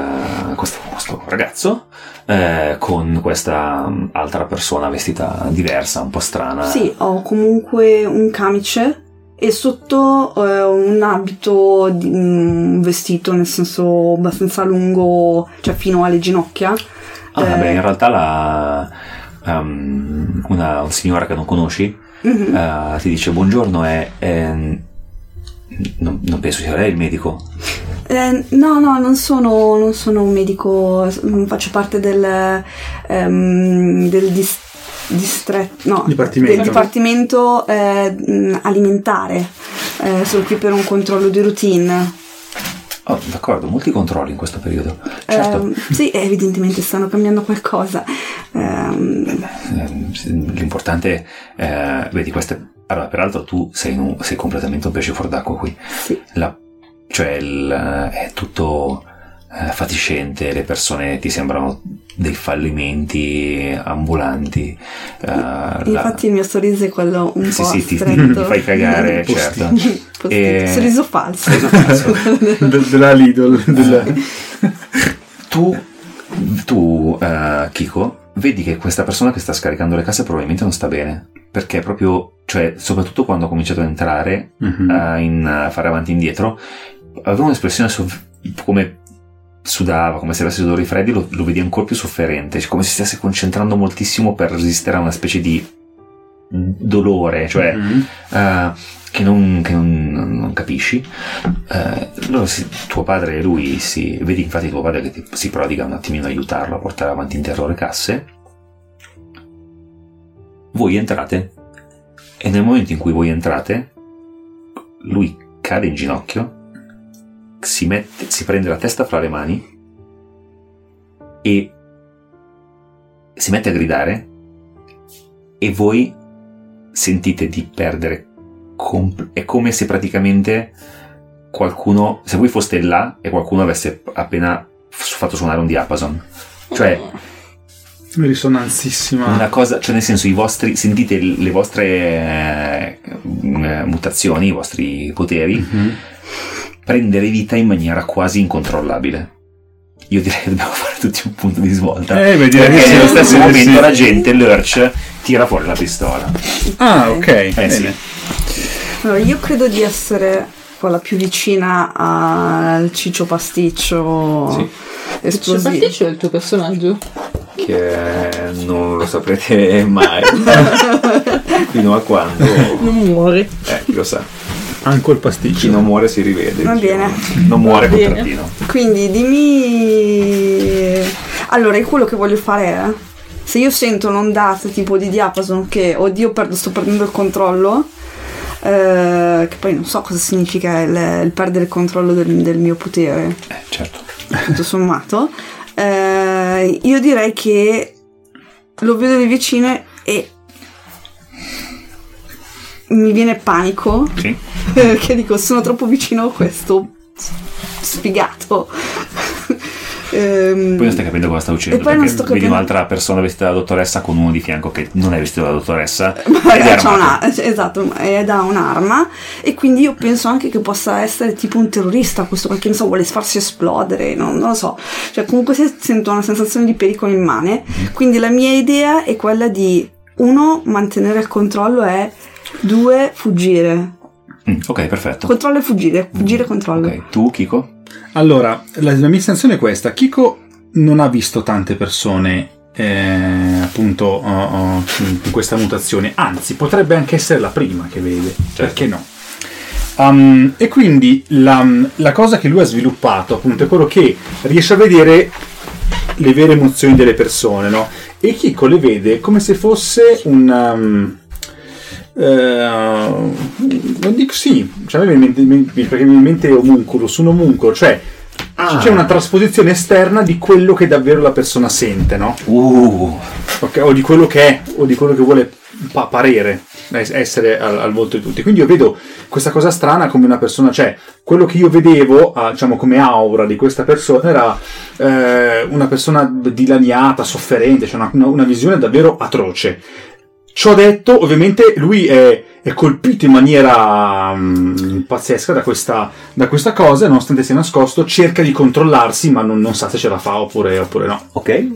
questo, questo ragazzo eh, con questa mm, altra persona vestita diversa, un po' strana. Sì, ho comunque un camice e sotto eh, un abito, un vestito nel senso abbastanza lungo, cioè fino alle ginocchia. Ah, Eh, beh, in realtà la, ehm, una signora che non conosci mhm. eh, ti dice buongiorno, è, è- non, non penso sia lei il medico. Eh, no, no, non sono, non sono un medico, mm, faccio parte del, ehm, del dis- distretto, no, Dipartimento. del dipartimento eh, alimentare. Eh, sono qui per un controllo di routine. Oh, d'accordo, molti controlli in questo periodo. Certo. Ehm, sì, evidentemente stanno cambiando qualcosa. Ehm, Ehm, L'importante è, vedi, queste. Allora, peraltro tu sei, un- sei completamente un pesce fuor d'acqua qui. sì. La- cioè, il- è tutto eh, fatiscente, le persone ti sembrano dei fallimenti ambulanti. la- Infatti il mio sorriso è quello un sì, po' sì, ti, stretto. ti fai cagare, certo. Postino. E- Sorriso falso. Sorriso falso. De- della Lidl. della- tu tu, eh, Kiko, vedi che questa persona che sta scaricando le casse probabilmente non sta bene. Perché proprio, cioè, soprattutto quando ha cominciato ad entrare Mhm. eh, in fare avanti e indietro, aveva un'espressione sov- come sudava, come se avesse dolori freddi, lo, lo vedi ancora più sofferente, cioè come se stesse concentrando moltissimo per resistere a una specie di dolore, cioè Mhm. eh, che, non, che non- non capisci. Loro si- tuo padre e lui si. Vedi infatti tuo padre che ti- si prodiga un attimino a aiutarlo a portare avanti in terrore casse. Voi entrate e nel momento in cui voi entrate, lui cade in ginocchio, si, mette, si prende la testa fra le mani e si mette a gridare e voi sentite di perdere comp- è come se praticamente qualcuno se voi foste là e qualcuno avesse appena fatto suonare un diapason cioè Risonanzissima. una cosa cioè nel senso i vostri sentite le vostre eh, mutazioni i vostri poteri Mhm. Prendere vita in maniera quasi incontrollabile io direi che dobbiamo fare tutti un punto di svolta Eh, beh, direi perché nello stesso sì, momento sì. la gente Lurch tira fuori la pistola Ah, ok. eh bene. sì Allora, io credo di essere quella più vicina al ciccio pasticcio Sì. Esplosivo. pasticcio è il tuo personaggio? che non lo saprete mai fino a quando Non muore. eh, chi lo sa Anche il chi pasticcio. non muore si rivede Va diciamo. bene. non muore Va bene. contrattino Quindi dimmi. Allora, io quello che voglio fare è. Se io sento un'ondata tipo di diapason che oddio perdo, sto perdendo il controllo. eh, che poi non so cosa significa il, il perdere il controllo del, del mio potere, eh, certo tutto sommato. eh, io direi che lo vedo di vicino e mi viene panico. Sì. Perché dico, sono troppo vicino a questo sfigato. Ehm, poi non stai capendo cosa sta uscendo. E poi non sto. Vedi un'altra persona vestita da dottoressa con uno di fianco che non è vestito da dottoressa. Ma è una, esatto, è da un'arma. E quindi io penso anche che possa essere tipo un terrorista questo qualche non so, vuole farsi esplodere, non, non lo so. Cioè, comunque sento una sensazione di pericolo immane. Mm-hmm. Quindi la mia idea è quella di uno, mantenere il controllo è 2. Fuggire. Mm, ok, perfetto. Controllo e fuggire. Mm, fuggire e mm. controllo. Ok, tu, Kiko? Allora, la, la mia sensazione è questa. Kiko non ha visto tante persone eh, appunto oh, oh, in questa mutazione, anzi potrebbe anche essere la prima che vede, certo. perché no? Um, e quindi la, la, cosa che lui ha sviluppato appunto è quello che riesce a vedere le vere emozioni delle persone, no? E Kiko le vede come se fosse un... Um, eh, non dico sì, cioè a me viene in mente, perché mi viene in mente omunculus, un omuncolo, cioè c'è una trasposizione esterna di quello che davvero la persona sente, no? uh Ok, o di quello che è, o di quello che vuole pa- parere, es- essere al, al volto di tutti. Quindi io vedo questa cosa strana come una persona, cioè quello che io vedevo, ah, diciamo come aura di questa persona era eh, una persona dilaniata, sofferente, cioè una, una- una visione davvero atroce. Ciò detto, ovviamente lui è, è colpito in maniera mm, pazzesca da questa, da questa cosa, nonostante sia nascosto, cerca di controllarsi, ma non, non sa se ce la fa oppure, oppure no. ok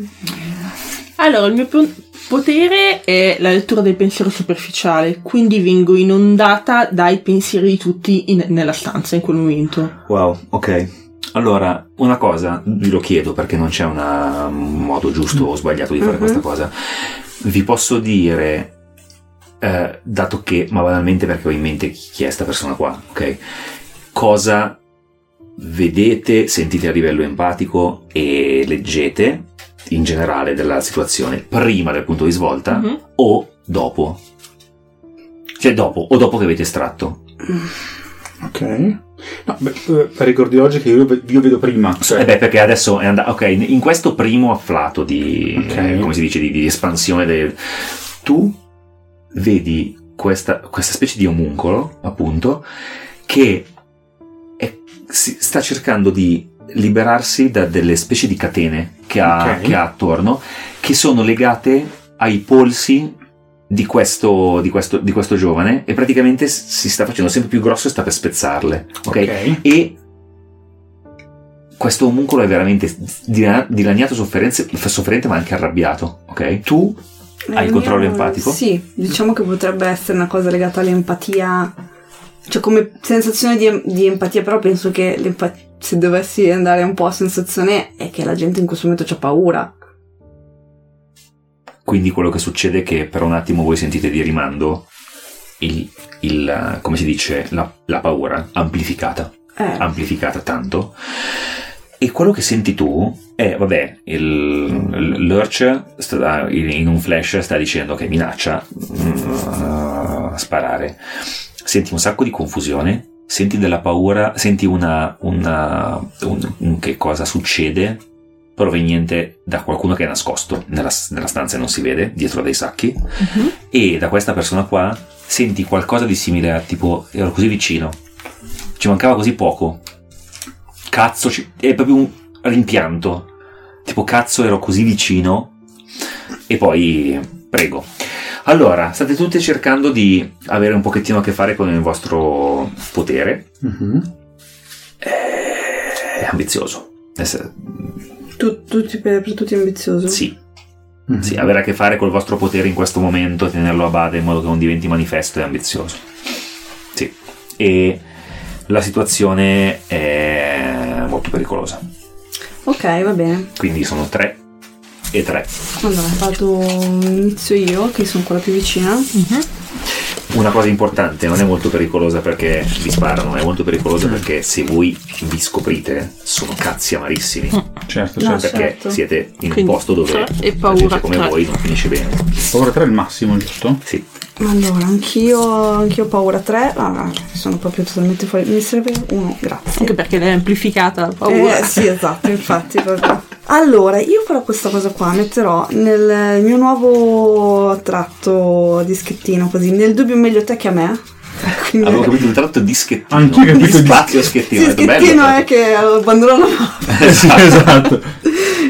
Allora, il mio po- potere è la lettura del pensiero superficiale, quindi vengo inondata dai pensieri di tutti in- nella stanza in quel momento. Wow, ok. Allora, una cosa, vi lo chiedo perché non c'è una- un modo giusto o sbagliato di fare Mhm. questa cosa. Vi posso dire, eh, dato che, ma banalmente perché ho in mente chi è sta persona qua, ok? Cosa vedete, sentite a livello empatico e leggete in generale della situazione prima del punto di svolta Mhm. o dopo? Cioè dopo, o dopo che avete estratto. Ok. No, beh, eh, per ricordi oggi che io, io vedo prima. Cioè, Eh beh, perché adesso è andato. Ok, in questo primo afflato di. Ok. eh, come si dice? Di, di espansione del. Tu vedi questa, questa specie di omuncolo, appunto, che è- si- sta cercando di liberarsi da delle specie di catene che ha, Ok. che ha attorno, che sono legate ai polsi di questo, di questo, di questo giovane e praticamente si sta facendo sempre più grosso e sta per spezzarle. ok? ok. e questo omuncolo è veramente dila- dilaniato sofferente ma anche arrabbiato, ok? Tu hai il controllo mio- empatico? Sì, diciamo che potrebbe essere una cosa legata all'empatia, cioè come sensazione di, di empatia, però penso che se dovessi andare un po' a sensazione è che la gente in questo momento ha paura. Quindi quello che succede è che per un attimo voi sentite di rimando il, il, come si dice, la, la paura amplificata, Eh, amplificata tanto. E quello che senti tu è, vabbè, il, l'Urch sta- in un flash sta dicendo che minaccia mm, sparare. Senti un sacco di confusione, senti della paura, senti una, una un- un che cosa succede proveniente da qualcuno che è nascosto nella, nella stanza e non si vede, dietro dei sacchi, e da questa persona qua senti qualcosa di simile a tipo, ero così vicino, ci mancava così poco, cazzo, è proprio un rimpianto, tipo cazzo ero così vicino, e poi prego. Allora, state tutte cercando di avere un pochettino a che fare con il vostro potere, Mhm. è ambizioso. Ess- tu- tutti per, per tutti ambizioso. Sì, Mhm. Sì, avere a che fare col vostro potere in questo momento, tenerlo a bada in modo che non diventi manifesto è ambizioso. Sì. E la situazione è molto pericolosa. Ok, va bene. Quindi sono tre e tre. Allora, vado, inizio io, che sono quella più vicina. Una cosa importante, non è molto pericolosa perché vi sparano, è molto pericolosa perché se voi vi scoprite sono cazzi amarissimi. Certo, No, certo. Perché certo. siete in un Quindi, posto dove e paura gente come tre. voi non finisce bene. Paura 3 è il massimo, giusto? Sì. Allora, anch'io, anch'io ho paura 3. Ah, sono proprio totalmente fuori. Mi serve uno, grazie. Anche perché l'hai amplificata la paura. Eh, sì, esatto, infatti. proprio. Allora, io farò questa cosa qua, metterò nel mio nuovo tratto dischettino così, nel dubbio meglio te che a me. Quindi, Avevo capito il tratto di schettino. Anch'io ho capito di- spazio schettino. sì, ho detto, bello, schettino proprio. è che abbandono la mappa, sì, esatto.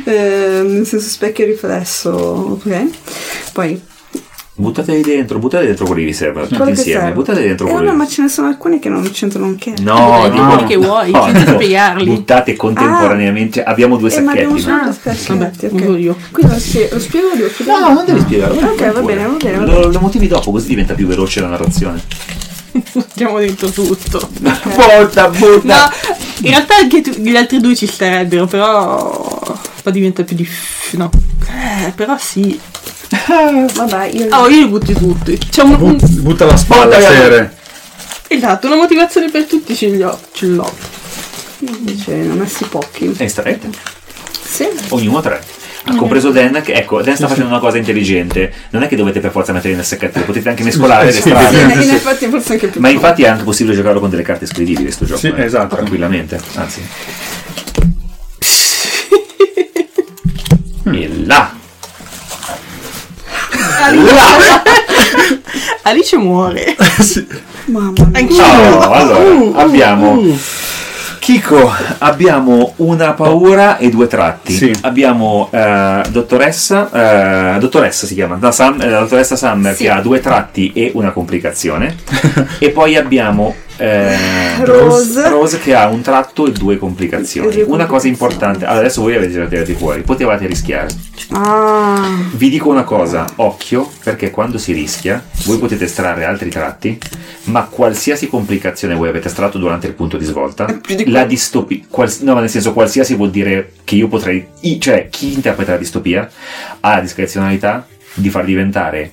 eh, nel senso specchio riflesso, ok? Poi, Buttateli dentro, buttate dentro quelli che vi servono tutti insieme. Buttate dentro Eh, quelli. vabbè, ma ce ne sono alcuni che non c'entrano un che. No, Dai, dico- quelli che vuoi, no, senza dico, spiegarli. Buttate contemporaneamente. Abbiamo due Eh, ma abbiamo sacchetti. solo no? due specchietti, Vabbè, ok. uso io. Quindi lo spiego, lo spiego io, No, io. non devi spiegarlo. Ok, va bene, va bene, va Lo, lo motivi dopo, così diventa più veloce la narrazione. Buttiamo dentro tutto. Butta, butta. No, in realtà anche tu- gli altri due ci starebbero, però poi diventa più difficile. No. Eh, però sì. Vabbè, io Ah, io li butti tutti. C'è un, But- butta la spalla, Butta- Sere. esatto, una motivazione per tutti ce l'ho. Ce l'ho. invece ne ho messi pochi. E starete. Sì. Ognuno tre. Ha compreso Dan, che ecco, Dan sta facendo una cosa intelligente. Non è che dovete per forza metterli nel lo potete anche mescolare le strade. Sì, in, sì. in effetti forse anche più Ma infatti è anche possibile giocarlo con delle carte scrivibili sto gioco. Sì, eh. esatto. Tranquillamente, anzi. e là! Alice muore. Mamma mia. Anch'io. Oh, allora, Uh, uh, abbiamo uh. Kiko, abbiamo una paura e due tratti. Sì. Abbiamo eh, dottoressa, eh, dottoressa si chiama, la, Sam- eh, la dottoressa Summer Sì. che ha due tratti e una complicazione. e poi abbiamo eh, Rose. Rose che ha un tratto e due complicazioni. Due Una cosa importante, allora adesso voi avete già tirati fuori, potevate rischiare. Ah, Vi dico una cosa, occhio, perché quando si rischia, voi potete estrarre altri tratti, ma qualsiasi complicazione voi avete estratto durante il punto di svolta, più di la distopia, quals- no, ma nel senso qualsiasi vuol dire che io potrei, cioè chi interpreta la distopia ha la discrezionalità di far diventare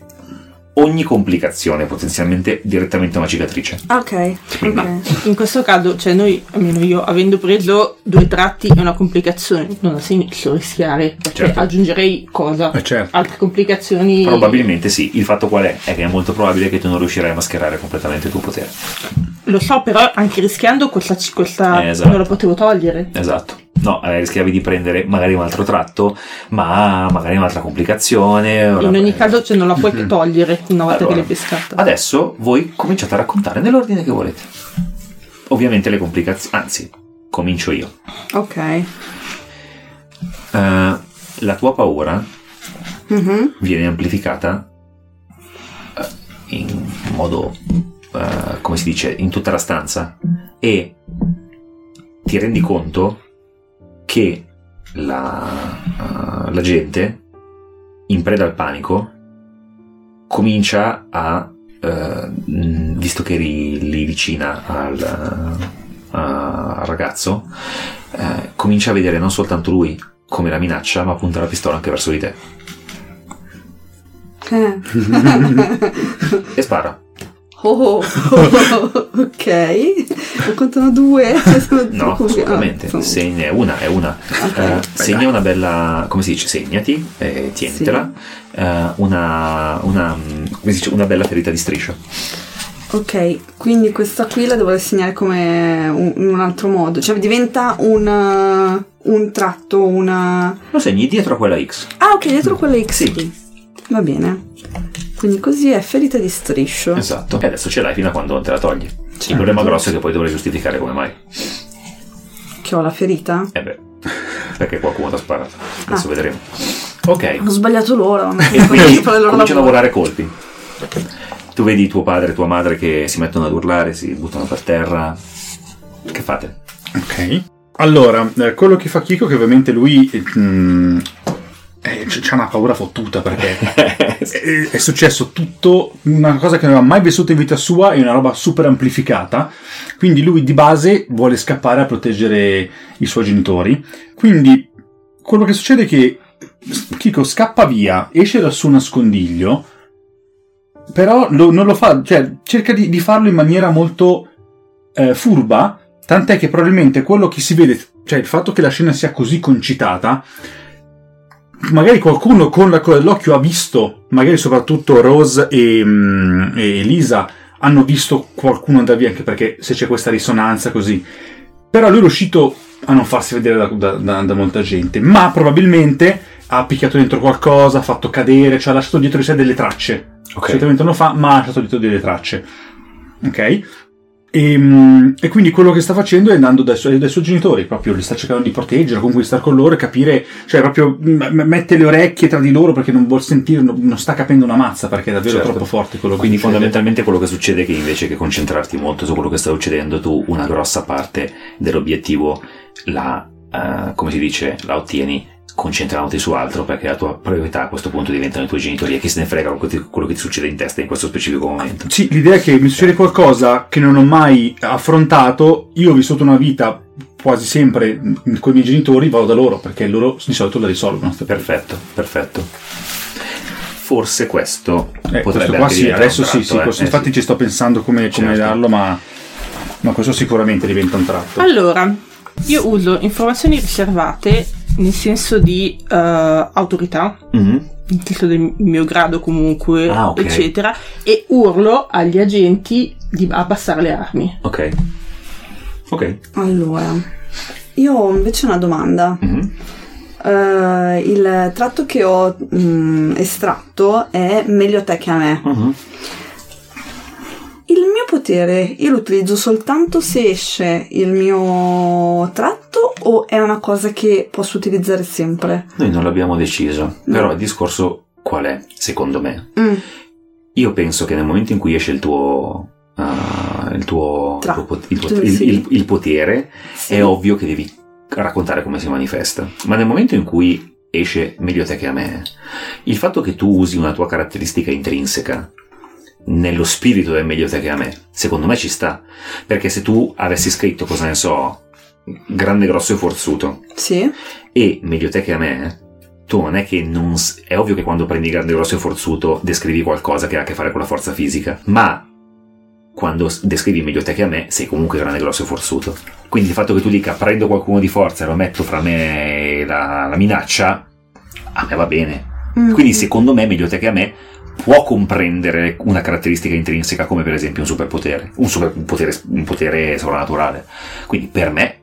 ogni complicazione potenzialmente direttamente una cicatrice. ok. Ok. In questo caso, cioè noi, almeno io, avendo preso due tratti e una complicazione, non ha senso rischiare, perché Certo. aggiungerei cosa? Eh, certo. Altre complicazioni. Probabilmente sì, il fatto qual è? È che è molto probabile che tu non riuscirai a mascherare completamente il tuo potere. Lo so, però anche rischiando questa, questa Eh, esatto. non la potevo togliere. Esatto. No, eh, rischiavi di prendere magari un altro tratto, ma magari un'altra complicazione. o In una- ogni caso, cioè, non la puoi togliere una volta Allora, che l'hai pescata. Adesso voi cominciate a raccontare nell'ordine che volete. Ovviamente le complicazioni, anzi, comincio io. Ok. Eh, la tua paura Mhm. viene amplificata eh, in modo, eh, come si dice, in tutta la stanza e ti rendi conto che la, uh, la gente, in preda al panico, comincia a, uh, visto che eri lì vicina al, uh, al ragazzo, comincia a vedere non soltanto lui come la minaccia, ma punta la pistola anche verso di te. Eh. e spara. Oh, oh, oh, ok. Contano due. no, assolutamente. Ah, Segna, è una, è una. Okay. Uh, segna una bella, come si dice, segnati, eh, tienitela. Sì. Uh, una, una, come si dice, una bella ferita di striscia. Ok, quindi questa qui la dovrei segnare come un, in un altro modo. Cioè diventa un, un tratto, una... Lo segni dietro a quella X. Ah, ok, dietro a quella X. Sì. Va bene. Quindi così è ferita di striscio. Esatto. E adesso ce l'hai fino a quando non te la togli. Certo. Il problema grosso è che poi dovrei giustificare come mai. Che ho la ferita? Eh beh, perché qualcuno ti ha sparato. Adesso ah. vedremo. Ok. Ho sbagliato loro. e quindi cominciano a volare colpi. Tu vedi tuo padre e tua madre che si mettono ad urlare, si buttano per terra. Che fate? Ok. Allora, eh, quello che fa Kiko, che ovviamente lui mh, mm, eh, c'è una paura fottuta perché è, è, successo tutto, una cosa che non aveva mai vissuto in vita sua e una roba super amplificata. Quindi lui di base vuole scappare a proteggere i suoi genitori. Quindi quello che succede è che Kiko scappa via, esce dal suo nascondiglio però lo, non lo fa, cioè cerca di, di farlo in maniera molto eh, furba, tant'è che probabilmente quello che si vede, cioè il fatto che la scena sia così concitata, magari qualcuno con la coda dell'occhio ha visto, magari soprattutto Rose e, mm, e Lisa hanno visto qualcuno andare via, anche perché se c'è questa risonanza così. Però lui è riuscito a non farsi vedere da, da, da, da molta gente, ma probabilmente ha picchiato dentro qualcosa, ha fatto cadere, cioè ha lasciato dietro di sé delle tracce. Okay. Solitamente non lo fa, ma ha lasciato dietro delle tracce. Ok? E, ehm, e, quindi quello che sta facendo è andando dai, suoi, dai suoi genitori, proprio li sta cercando di proteggere, comunque di stare con loro e capire, cioè proprio m- mette le orecchie tra di loro perché non vuol sentire, non, non sta capendo una mazza perché è davvero certo. troppo forte quello che Quindi fondamentalmente quello che succede è che invece che concentrarti molto su quello che sta succedendo, tu una grossa parte dell'obiettivo la, uh, come si dice, la ottieni concentrandoti su altro perché la tua priorità a questo punto diventano i tuoi genitori e chi se ne frega quello che ti succede in testa in questo specifico momento. Sì, l'idea è che mi succede qualcosa che non ho mai affrontato, io ho vissuto una vita quasi sempre con i miei genitori, vado da loro perché loro di solito la risolvono. Perfetto, perfetto. Forse questo eh, potrebbe questo sì, adesso tratto, sì, sì, eh? questo, eh, infatti sì. ci sto pensando come, come certo. darlo, ma, ma questo sicuramente diventa un tratto. Allora, io uso informazioni riservate nel senso di uh, autorità, mm-hmm. nel senso del mio grado comunque, ah, okay. eccetera, e urlo agli agenti di abbassare le armi. Ok. Ok. Allora, io ho invece una domanda. Mm-hmm. Uh, il tratto che ho mh, mm, estratto è meglio te che a me. Mm-hmm. Il mio potere io lo utilizzo soltanto se esce il mio tratto o è una cosa che posso utilizzare sempre? Noi non l'abbiamo deciso, no. però il discorso qual è, secondo me? Mm. Io penso che nel momento in cui esce il tuo Uh, il, tuo, Tra- il, tuo, il, sì. il, il, potere, sì. è ovvio che devi raccontare come si manifesta. Ma nel momento in cui esce meglio te che a me, il fatto che tu usi una tua caratteristica intrinseca nello spirito del meglio te che a me. Secondo me ci sta. Perché se tu avessi scritto, cosa ne so, grande, grosso e forzuto. Sì. E meglio te che a me, tu non è che non. È ovvio che quando prendi grande, grosso e forzuto descrivi qualcosa che ha a che fare con la forza fisica. Ma quando descrivi meglio te che a me, sei comunque grande, grosso e forzuto. Quindi il fatto che tu dica prendo qualcuno di forza e lo metto fra me e la, la minaccia, a me va bene. Mm. Quindi secondo me meglio te che a me può comprendere una caratteristica intrinseca come per esempio un superpotere, un, superpotere, un potere sovrannaturale. Quindi per me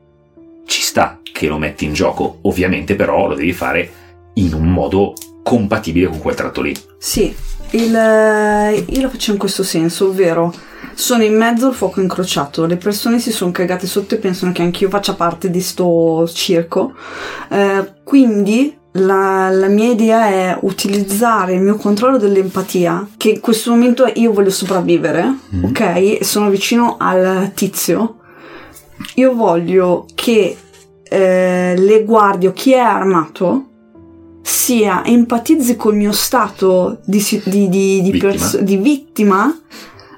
ci sta che lo metti in gioco, ovviamente però lo devi fare in un modo compatibile con quel tratto lì. Sì, il, eh, io lo faccio in questo senso, ovvero sono in mezzo al fuoco incrociato, le persone si sono cagate sotto e pensano che anch'io faccia parte di sto circo, eh, quindi la, la, mia idea è utilizzare il mio controllo dell'empatia, che in questo momento io voglio sopravvivere, mm. ok? Sono vicino al tizio. Io voglio che eh, le guardie o chi è armato sia empatizzi col mio stato di, di- di- di Vittima. pers- vittima,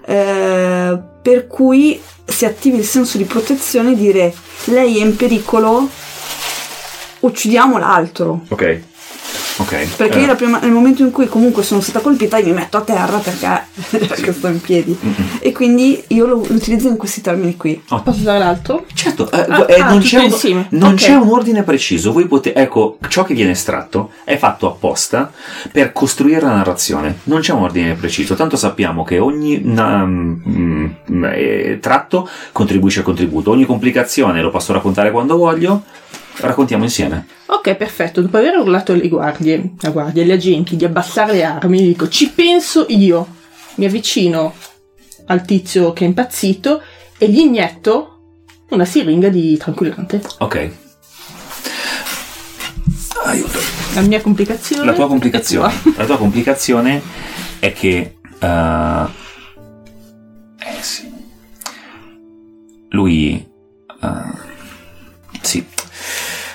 eh, per cui si attivi il senso di protezione e dire lei è in pericolo, uccidiamo l'altro. Ok. Ok. Perché Eh, io la prima- nel momento in cui comunque sono stata colpita io mi metto a terra perché, perché sto in piedi. E quindi io lo, lo utilizzo in questi termini qui. Posso usare l'altro? Certo, eh, Ah, eh, ah, non, c'è un, non Ok. c'è un ordine preciso. Voi potete, ecco, ciò che viene estratto è fatto apposta per costruire la narrazione. Non c'è un ordine preciso, tanto sappiamo che ogni na- mm, mm, eh, tratto contribuisce al contributo. Ogni complicazione lo posso raccontare quando voglio. Raccontiamo insieme. Ok, perfetto. Dopo aver urlato alle guardie, la guardia, agli agenti di abbassare le armi, dico ci penso io. Mi avvicino al tizio che è impazzito e gli inietto una siringa di tranquillante. Ok. Aiuto. La mia complicazione. La tua complicazione, la tua complicazione è che eh, eh sì. Lui eh, sì.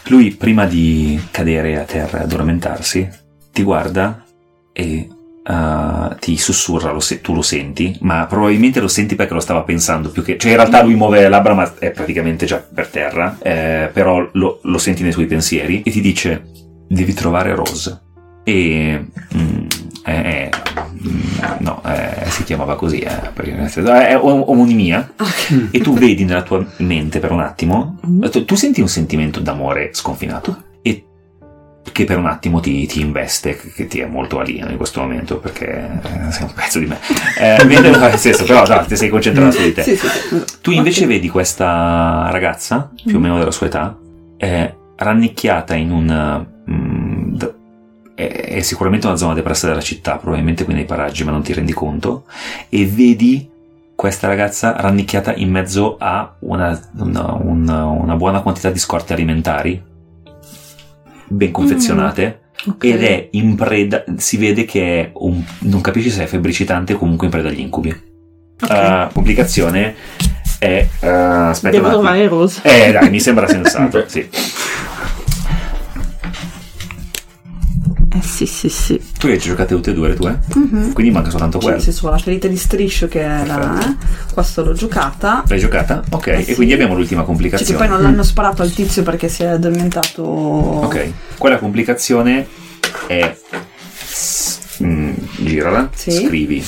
Lui prima di cadere a terra e addormentarsi ti guarda e eh, ti sussurra, lo se- tu lo senti, ma probabilmente lo senti perché lo stava pensando più che... Cioè in realtà lui muove le labbra ma è praticamente già per terra, eh, però lo, lo senti nei suoi pensieri e ti dice devi trovare Rose. E... mm, eh, no, eh, si chiamava così, eh, perché- è om- omonimia. E tu vedi nella tua mente per un attimo, tu, tu senti un sentimento d'amore sconfinato e che per un attimo ti, ti investe, che, ti è molto alieno in questo momento perché eh, sei un pezzo di me. Eh, nel senso, però no, ti sei concentrato su di te. Sì, sì, sì. Tu invece vedi questa ragazza, più o meno della sua età, è rannicchiata in un... mm, è, sicuramente una zona depressa della città, probabilmente qui nei paraggi, ma non ti rendi conto, e vedi questa ragazza rannicchiata in mezzo a una, una- una- una buona quantità di scorte alimentari, ben confezionate, Ok. ed è in preda, si vede che è un, non capisci se è febbricitante o comunque in preda agli incubi. Ok. Uh, complicazione è... uh, aspetta Devo trovare Rose. Eh dai, mi sembra sensato, sì. Eh sì, sì, sì. Tu le hai giocate tutte e due le tue? Mhm. Quindi manca soltanto Sì, quello. sì, sulla ferita di striscio che è la... Eh, Questa l'ho giocata. L'hai giocata? Ok, Eh e sì. quindi abbiamo l'ultima Cioè che complicazione. poi non l'hanno sparato al tizio perché si è addormentato. Ok, quella complicazione è... Mm, girala, Sì. scrivi.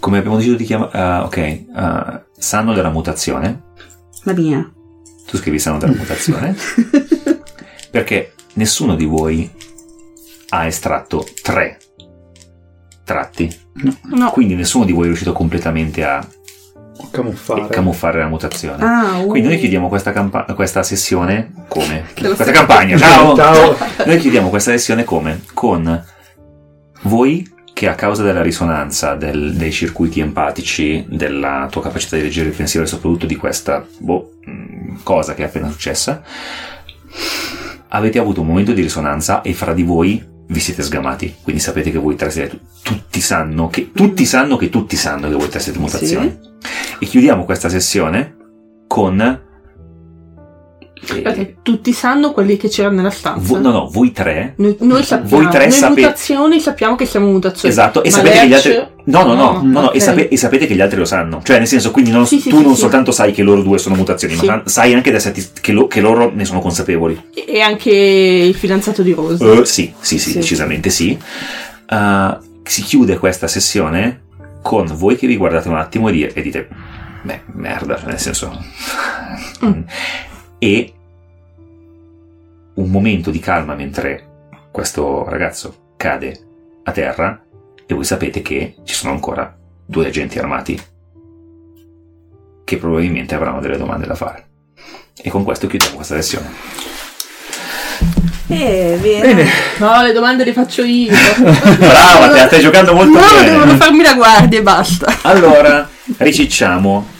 Come abbiamo deciso di chiamare... ok, uh, sanno della mutazione. La mia. Tu scrivi sanno della mutazione. perché nessuno di voi ha estratto tre tratti. No. Quindi nessuno di voi è riuscito completamente a Camuffare. camuffare la mutazione. Ah, uh. Quindi noi chiudiamo questa, campa- questa sessione come? Questa campagna, ciao! Ciao. Noi chiudiamo questa sessione come? Con voi che a causa della risonanza del- dei circuiti empatici, della tua capacità di leggere il pensiero e soprattutto di questa boh, mh, cosa che è appena successa, avete avuto un momento di risonanza e fra di voi vi siete sgamati. Quindi sapete che voi tre siete tutti sanno che tutti sanno che tutti sanno che voi tre siete mutazioni. E chiudiamo questa sessione con Perché tutti sanno quelli che c'erano nella stanza. vo- no, no, voi tre Noi, noi sappiamo, Voi tre noi sape- mutazioni sappiamo che siamo mutazioni. Esatto, e Ma sapete che gli altri. No, no, no, No, no, e, sape- e sapete che gli altri lo sanno. Cioè, nel senso, quindi non- Sì, sì, tu sì, non soltanto sai che loro due sono mutazioni, ma sa- sai anche esserti- che, lo- che loro ne sono consapevoli. E anche il fidanzato di Rose. Eh, sì, sì, sì, decisamente sì. Uh, si chiude questa sessione con voi che vi guardate un attimo e, di- e dite, beh, merda, cioè, nel senso... Mm. E un momento di calma mentre questo ragazzo cade a terra e voi sapete che ci sono ancora due agenti armati che probabilmente avranno delle domande da fare. E con questo chiudiamo questa sessione. Eh, bene. Bene. No, le domande le faccio io. Brava, te la stai giocando molto no, bene. devono farmi la guardia e basta. Allora, ricicciamo.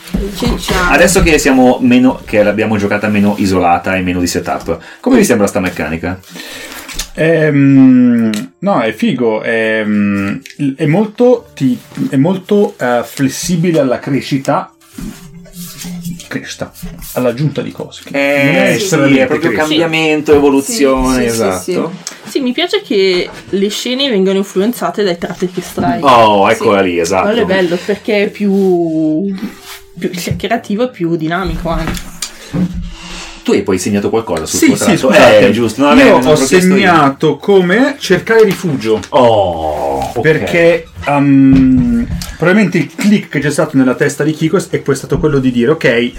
Adesso che siamo meno, che l'abbiamo giocata meno isolata e meno di setup, come vi sembra sta meccanica? Ehm, no, è figo, è, mm, è molto, ti- è molto eh, flessibile alla crescita crescita, all'aggiunta di cose. Eh, è sì, è proprio crescita. cambiamento, evoluzione, Sì, sì, sì, esatto. Sì, mi piace che le scene vengano influenzate dai tratti che estrai. Oh, eccola lì, esatto. Quello è bello perché è più, più creativo e più dinamico anche. Tu hai poi segnato qualcosa sul Sì, tuo sì, scusate. Eh, giusto. No, io ho chiesto io. segnato come cercare rifugio. Oh, ok. Perché um, probabilmente il click che c'è stato nella testa di Kiko è poi stato quello di dire: Ok,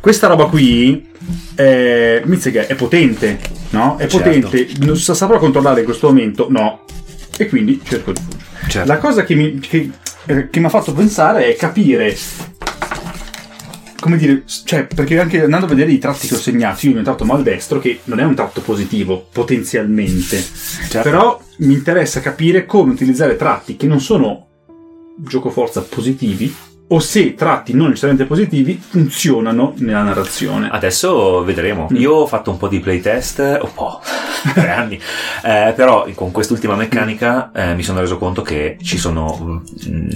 questa roba qui è, Mizzega, è potente, no? È Certo. potente, non sa- saprò controllare in questo momento? No. E quindi cerco rifugio. Certo. La cosa che mi, che, eh, che mi ha fatto pensare è capire. Come dire, cioè, perché anche andando a vedere i tratti che ho segnato, io ho tratto maldestro, che non è un tratto positivo, potenzialmente. Certo. Però mi interessa capire come utilizzare tratti che non sono gioco forza positivi, o se tratti non necessariamente positivi funzionano nella narrazione. Adesso vedremo. Mm. Io ho fatto un po' di playtest, un po', tre anni, Eh, però con quest'ultima meccanica eh, mi sono reso conto che ci sono mm,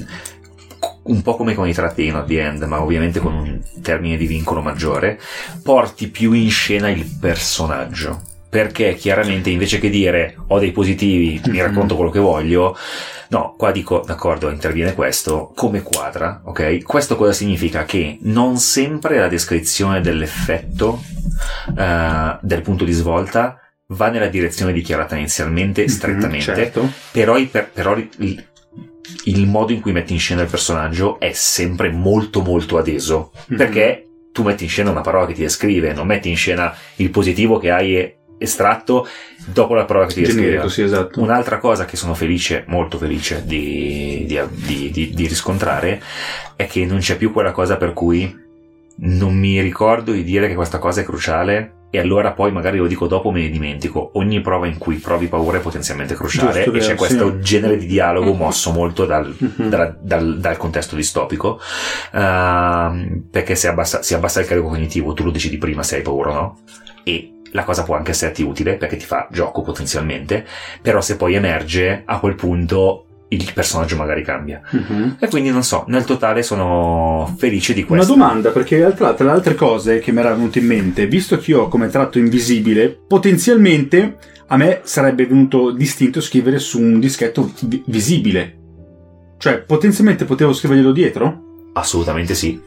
un po' come con i tratti in the end, ma ovviamente con un termine di vincolo maggiore, porti più in scena il personaggio. Perché chiaramente invece che dire ho dei positivi, mi Mhm. racconto quello che voglio, no, qua dico d'accordo, interviene questo, come quadra, ok? Questo cosa significa? Che non sempre la descrizione dell'effetto eh, del punto di svolta va nella direzione dichiarata inizialmente, Mhm, strettamente, certo. però, per- però il, modo in cui metti in scena il personaggio è sempre molto molto adeso Mhm. perché tu metti in scena una parola che ti descrive non metti in scena il positivo che hai estratto dopo la parola che ti descrive sì, esatto. Un'altra cosa che sono felice, molto felice di- di- di- di riscontrare è che non c'è più quella cosa per cui non mi ricordo di dire che questa cosa è cruciale e allora poi magari lo dico dopo me ne dimentico. Ogni prova in cui provi paura è potenzialmente cruciale Giusto, e c'è questo sì. genere di dialogo mosso molto dal, Mhm. dalla- dal, dal contesto distopico ehm, perché si abbassa, si abbassa il carico cognitivo, tu lo decidi prima se hai paura o no e la cosa può anche esserti utile perché ti fa gioco potenzialmente, però se poi emerge a quel punto il personaggio magari cambia. Mhm. E quindi non so, nel totale sono felice di Una questo. domanda, perché tra, tra le altre cose che mi era venuto in mente, visto che io ho come tratto invisibile, potenzialmente a me sarebbe venuto distinto scrivere su un dischetto vi- visibile. Cioè, potenzialmente potevo scriverglielo dietro? Assolutamente sì.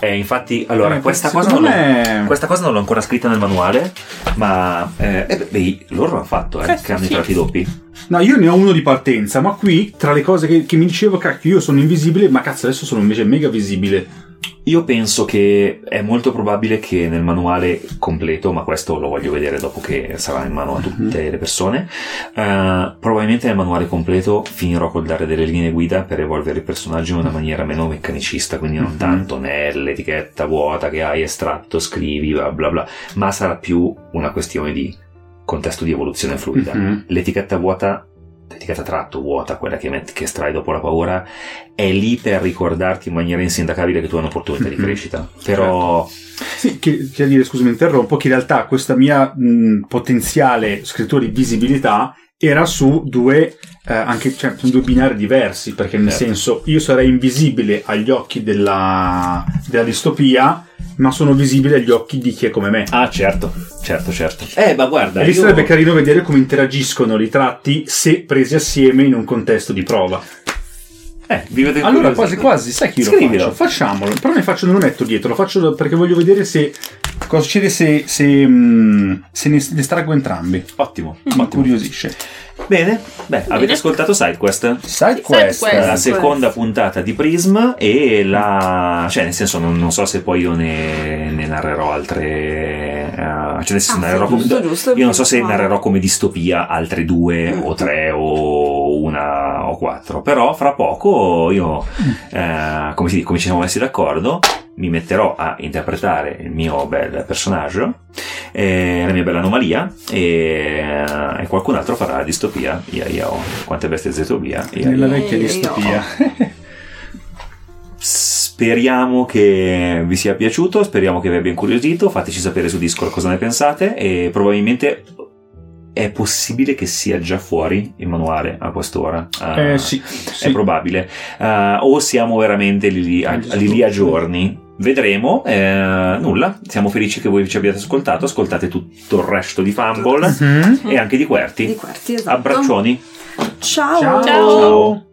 E infatti, allora, Eh, questa, cosa non secondo l'ho, me... questa cosa non l'ho ancora scritta nel manuale, ma eh, eh, beh, loro l'hanno fatto, eh, Questo che hanno i sì. tratti doppi. No, io ne ho uno di partenza, ma qui, tra le cose che, che mi dicevo, cacchio, io sono invisibile, ma cazzo, adesso sono invece mega visibile. Io penso che è molto probabile che nel manuale completo, ma questo lo voglio vedere dopo che sarà in mano a tutte le persone, eh, probabilmente nel manuale completo finirò col dare delle linee guida per evolvere il personaggio in una maniera meno meccanicista, quindi non Mhm. tanto nell'etichetta vuota che hai estratto, scrivi, bla bla bla, ma sarà più una questione di contesto di evoluzione fluida. Mhm. L'etichetta vuota, l'etichetta tratto vuota, quella che, metti, che estrai dopo la paura, è lì per ricordarti in maniera insindacabile che tu hai un'opportunità di Mhm. crescita. Però, Sì, che, che dire, scusami, interrompo, che in realtà questa mia mh, potenziale scrittura di visibilità era su due, eh, anche, cioè, su due binari diversi, perché nel Certo. senso io sarei invisibile agli occhi della, della distopia, ma sono visibile agli occhi di chi è come me. ah, certo, certo, certo. Eh, ma guarda, E lì io- sarebbe carino vedere come interagiscono i tratti se presi assieme in un contesto di prova. eh, vi vedo Allora, quasi quasi, sai chi lo Scrivilo. faccio? Facciamolo. Però ne faccio, non lo metto dietro, lo faccio perché voglio vedere se. Cosa succede se, se, mh, se ne, ne estraggo entrambi. Ottimo, Mi ottimo. incuriosisce. Bene, beh, avete ascoltato SideQuest? Side Side. La seconda puntata di Prism e la... cioè nel senso non, non so se poi io ne, ne narrerò altre... eh, cioè nel senso Ah, narrerò sì, come... giusto, giusto, io non so se narrerò come distopia altre due Mm. o tre o una o quattro, però fra poco io, eh, come, si, come ci siamo messi d'accordo, mi metterò a interpretare il mio bel personaggio, eh, la mia bella anomalia e, e qualcun altro farà la distopia. Ia, ia, oh, quante bestie zetobia. Ia, Nella ia. vecchia distopia. Speriamo che vi sia piaciuto, speriamo che vi abbia incuriosito, fateci sapere su Discord cosa ne pensate e probabilmente è possibile che sia già fuori il manuale a quest'ora. Ah, eh, sì, È sì. probabile. Ah, o siamo veramente lì, lì a, lì lì a giorni vedremo. Eh, nulla, siamo felici che voi ci abbiate ascoltato. Ascoltate tutto il resto di Fumble Mhm. e anche di Querti. Di quarti, esatto. Abbraccioni. Ciao. Ciao. Ciao. Ciao.